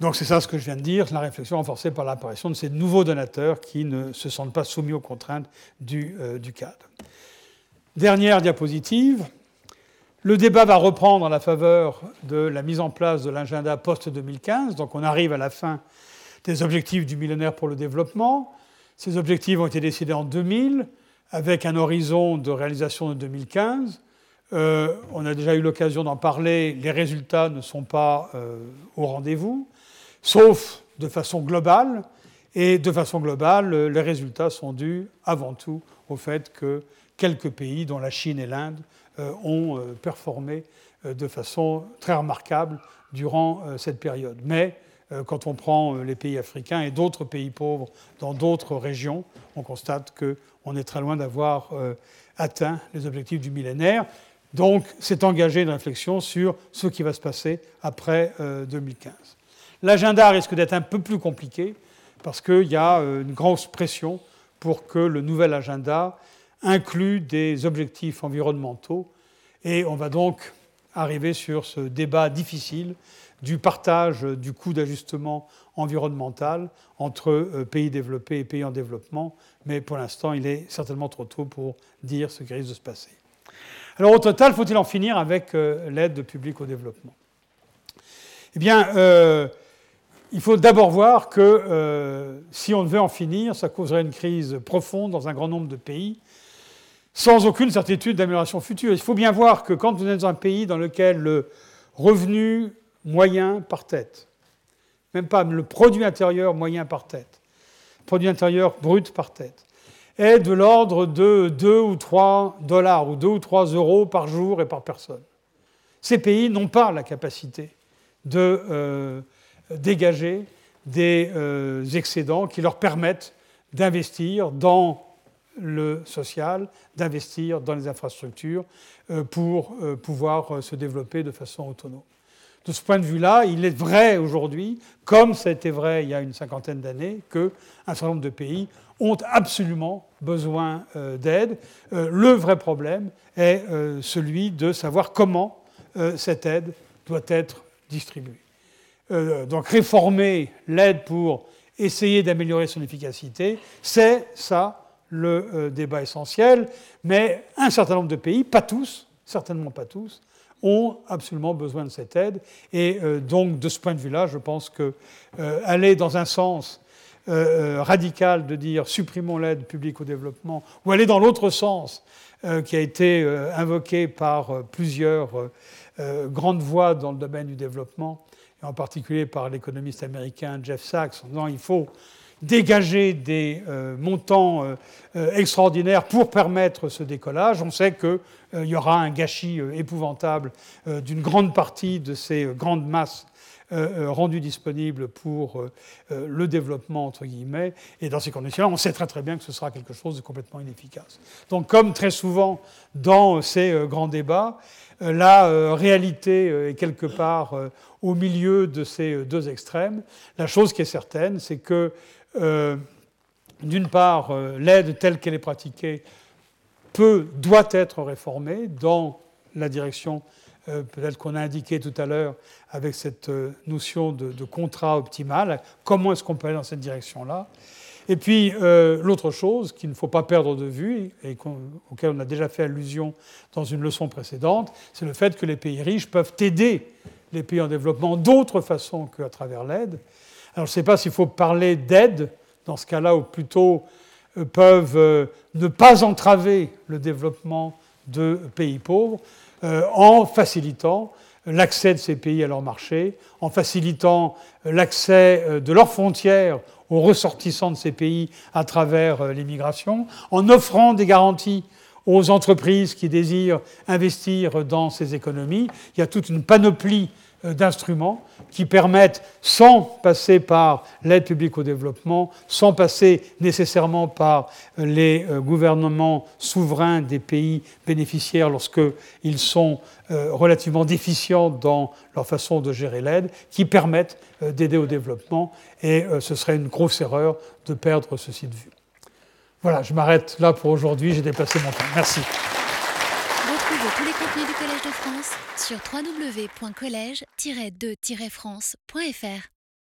Donc c'est ça ce que je viens de dire, la réflexion renforcée par l'apparition de ces nouveaux donateurs qui ne se sentent pas soumis aux contraintes euh, du cadre. Dernière diapositive. Le débat va reprendre à la faveur de la mise en place de l'agenda post-2015. Donc on arrive à la fin des objectifs du millénaire pour le développement. Ces objectifs ont été décidés en 2000 avec un horizon de réalisation de 2015. Euh, on a déjà eu l'occasion d'en parler, les résultats ne sont pas euh, au rendez-vous, sauf de façon globale. Et de façon globale, les résultats sont dus avant tout au fait que quelques pays, dont la Chine et l'Inde, ont performé de façon très remarquable durant cette période. Mais quand on prend les pays africains et d'autres pays pauvres dans d'autres régions, on constate qu'on est très loin d'avoir atteint les objectifs du millénaire. Donc, c'est engagé une réflexion sur ce qui va se passer après 2015. Euh, L'agenda risque d'être un peu plus compliqué parce qu'il y a euh, une grosse pression pour que le nouvel agenda inclue des objectifs environnementaux. Et on va donc arriver sur ce débat difficile du partage du coût d'ajustement environnemental entre euh, pays développés et pays en développement. Mais pour l'instant, il est certainement trop tôt pour dire ce qui risque de se passer. Alors au total, faut-il en finir avec euh, l'aide publique au développement? Eh bien, euh, il faut d'abord voir que si on devait en finir, ça causerait une crise profonde dans un grand nombre de pays, sans aucune certitude d'amélioration future. Il faut bien voir que quand vous êtes dans un pays dans lequel le revenu moyen par tête, même pas le produit intérieur moyen par tête, produit intérieur brut par tête, est de l'ordre de 2 ou 3 dollars ou 2 ou 3 euros par jour et par personne. Ces pays n'ont pas la capacité de euh, dégager des euh, excédents qui leur permettent d'investir dans le social, d'investir dans les infrastructures euh, pour pouvoir se développer de façon autonome. De ce point de vue-là, il est vrai aujourd'hui, comme été vrai il y a une cinquantaine d'années, qu'un certain nombre de pays ont absolument besoin euh, d'aide. Euh, le vrai problème est euh, celui de savoir comment cette aide doit être distribuée. donc réformer l'aide pour essayer d'améliorer son efficacité, c'est ça le débat essentiel, mais un certain nombre de pays, pas tous, certainement pas tous, ont absolument besoin de cette aide. Et donc, de ce point de vue-là, je pense qu'aller dans un sens euh, euh, radical de dire supprimons l'aide publique au développement, ou aller dans l'autre sens euh, qui a été invoqué par plusieurs grandes voix dans le domaine du développement, et en particulier par l'économiste américain Jeff Sachs, en disant il faut dégager des montants extraordinaires pour permettre ce décollage. On sait qu'il y aura un gâchis épouvantable d'une grande partie de ces grandes masses euh, euh, rendu disponible pour euh, le développement, entre guillemets. Et dans ces conditions-là, on sait très très bien que ce sera quelque chose de complètement inefficace. Donc comme très souvent dans ces grands débats, la réalité est quelque part au milieu de ces deux extrêmes. La chose qui est certaine, c'est que, d'une part, l'aide telle qu'elle est pratiquée peut, doit être réformée dans la direction euh, peut-être qu'on a indiqué tout à l'heure avec cette euh, notion de, contrat optimal, comment est-ce qu'on peut aller dans cette direction-là? Et puis euh, l'autre chose qu'il ne faut pas perdre de vue, et auquel on a déjà fait allusion dans une leçon précédente, c'est le fait que les pays riches peuvent aider les pays en développement d'autres façons qu'à travers l'aide. Alors je ne sais pas s'il faut parler d'aide dans ce cas-là, ou plutôt peuvent ne pas entraver le développement de pays pauvres. Euh, en facilitant l'accès de ces pays à leur marché, en facilitant l'accès euh, de leurs frontières aux ressortissants de ces pays à travers euh, l'immigration, en offrant des garanties aux entreprises qui désirent investir dans ces économies. Il y a toute une panoplie d'instruments qui permettent, sans passer par l'aide publique au développement, sans passer nécessairement par les euh, gouvernements souverains des pays bénéficiaires lorsqu'ils sont euh, relativement déficients dans leur façon de gérer l'aide, qui permettent euh, d'aider au développement. Et ce serait une grosse erreur de perdre ceci de vue. Voilà, je m'arrête là pour aujourd'hui, j'ai dépassé mon temps. Merci. Sur www.colège-2-france.fr.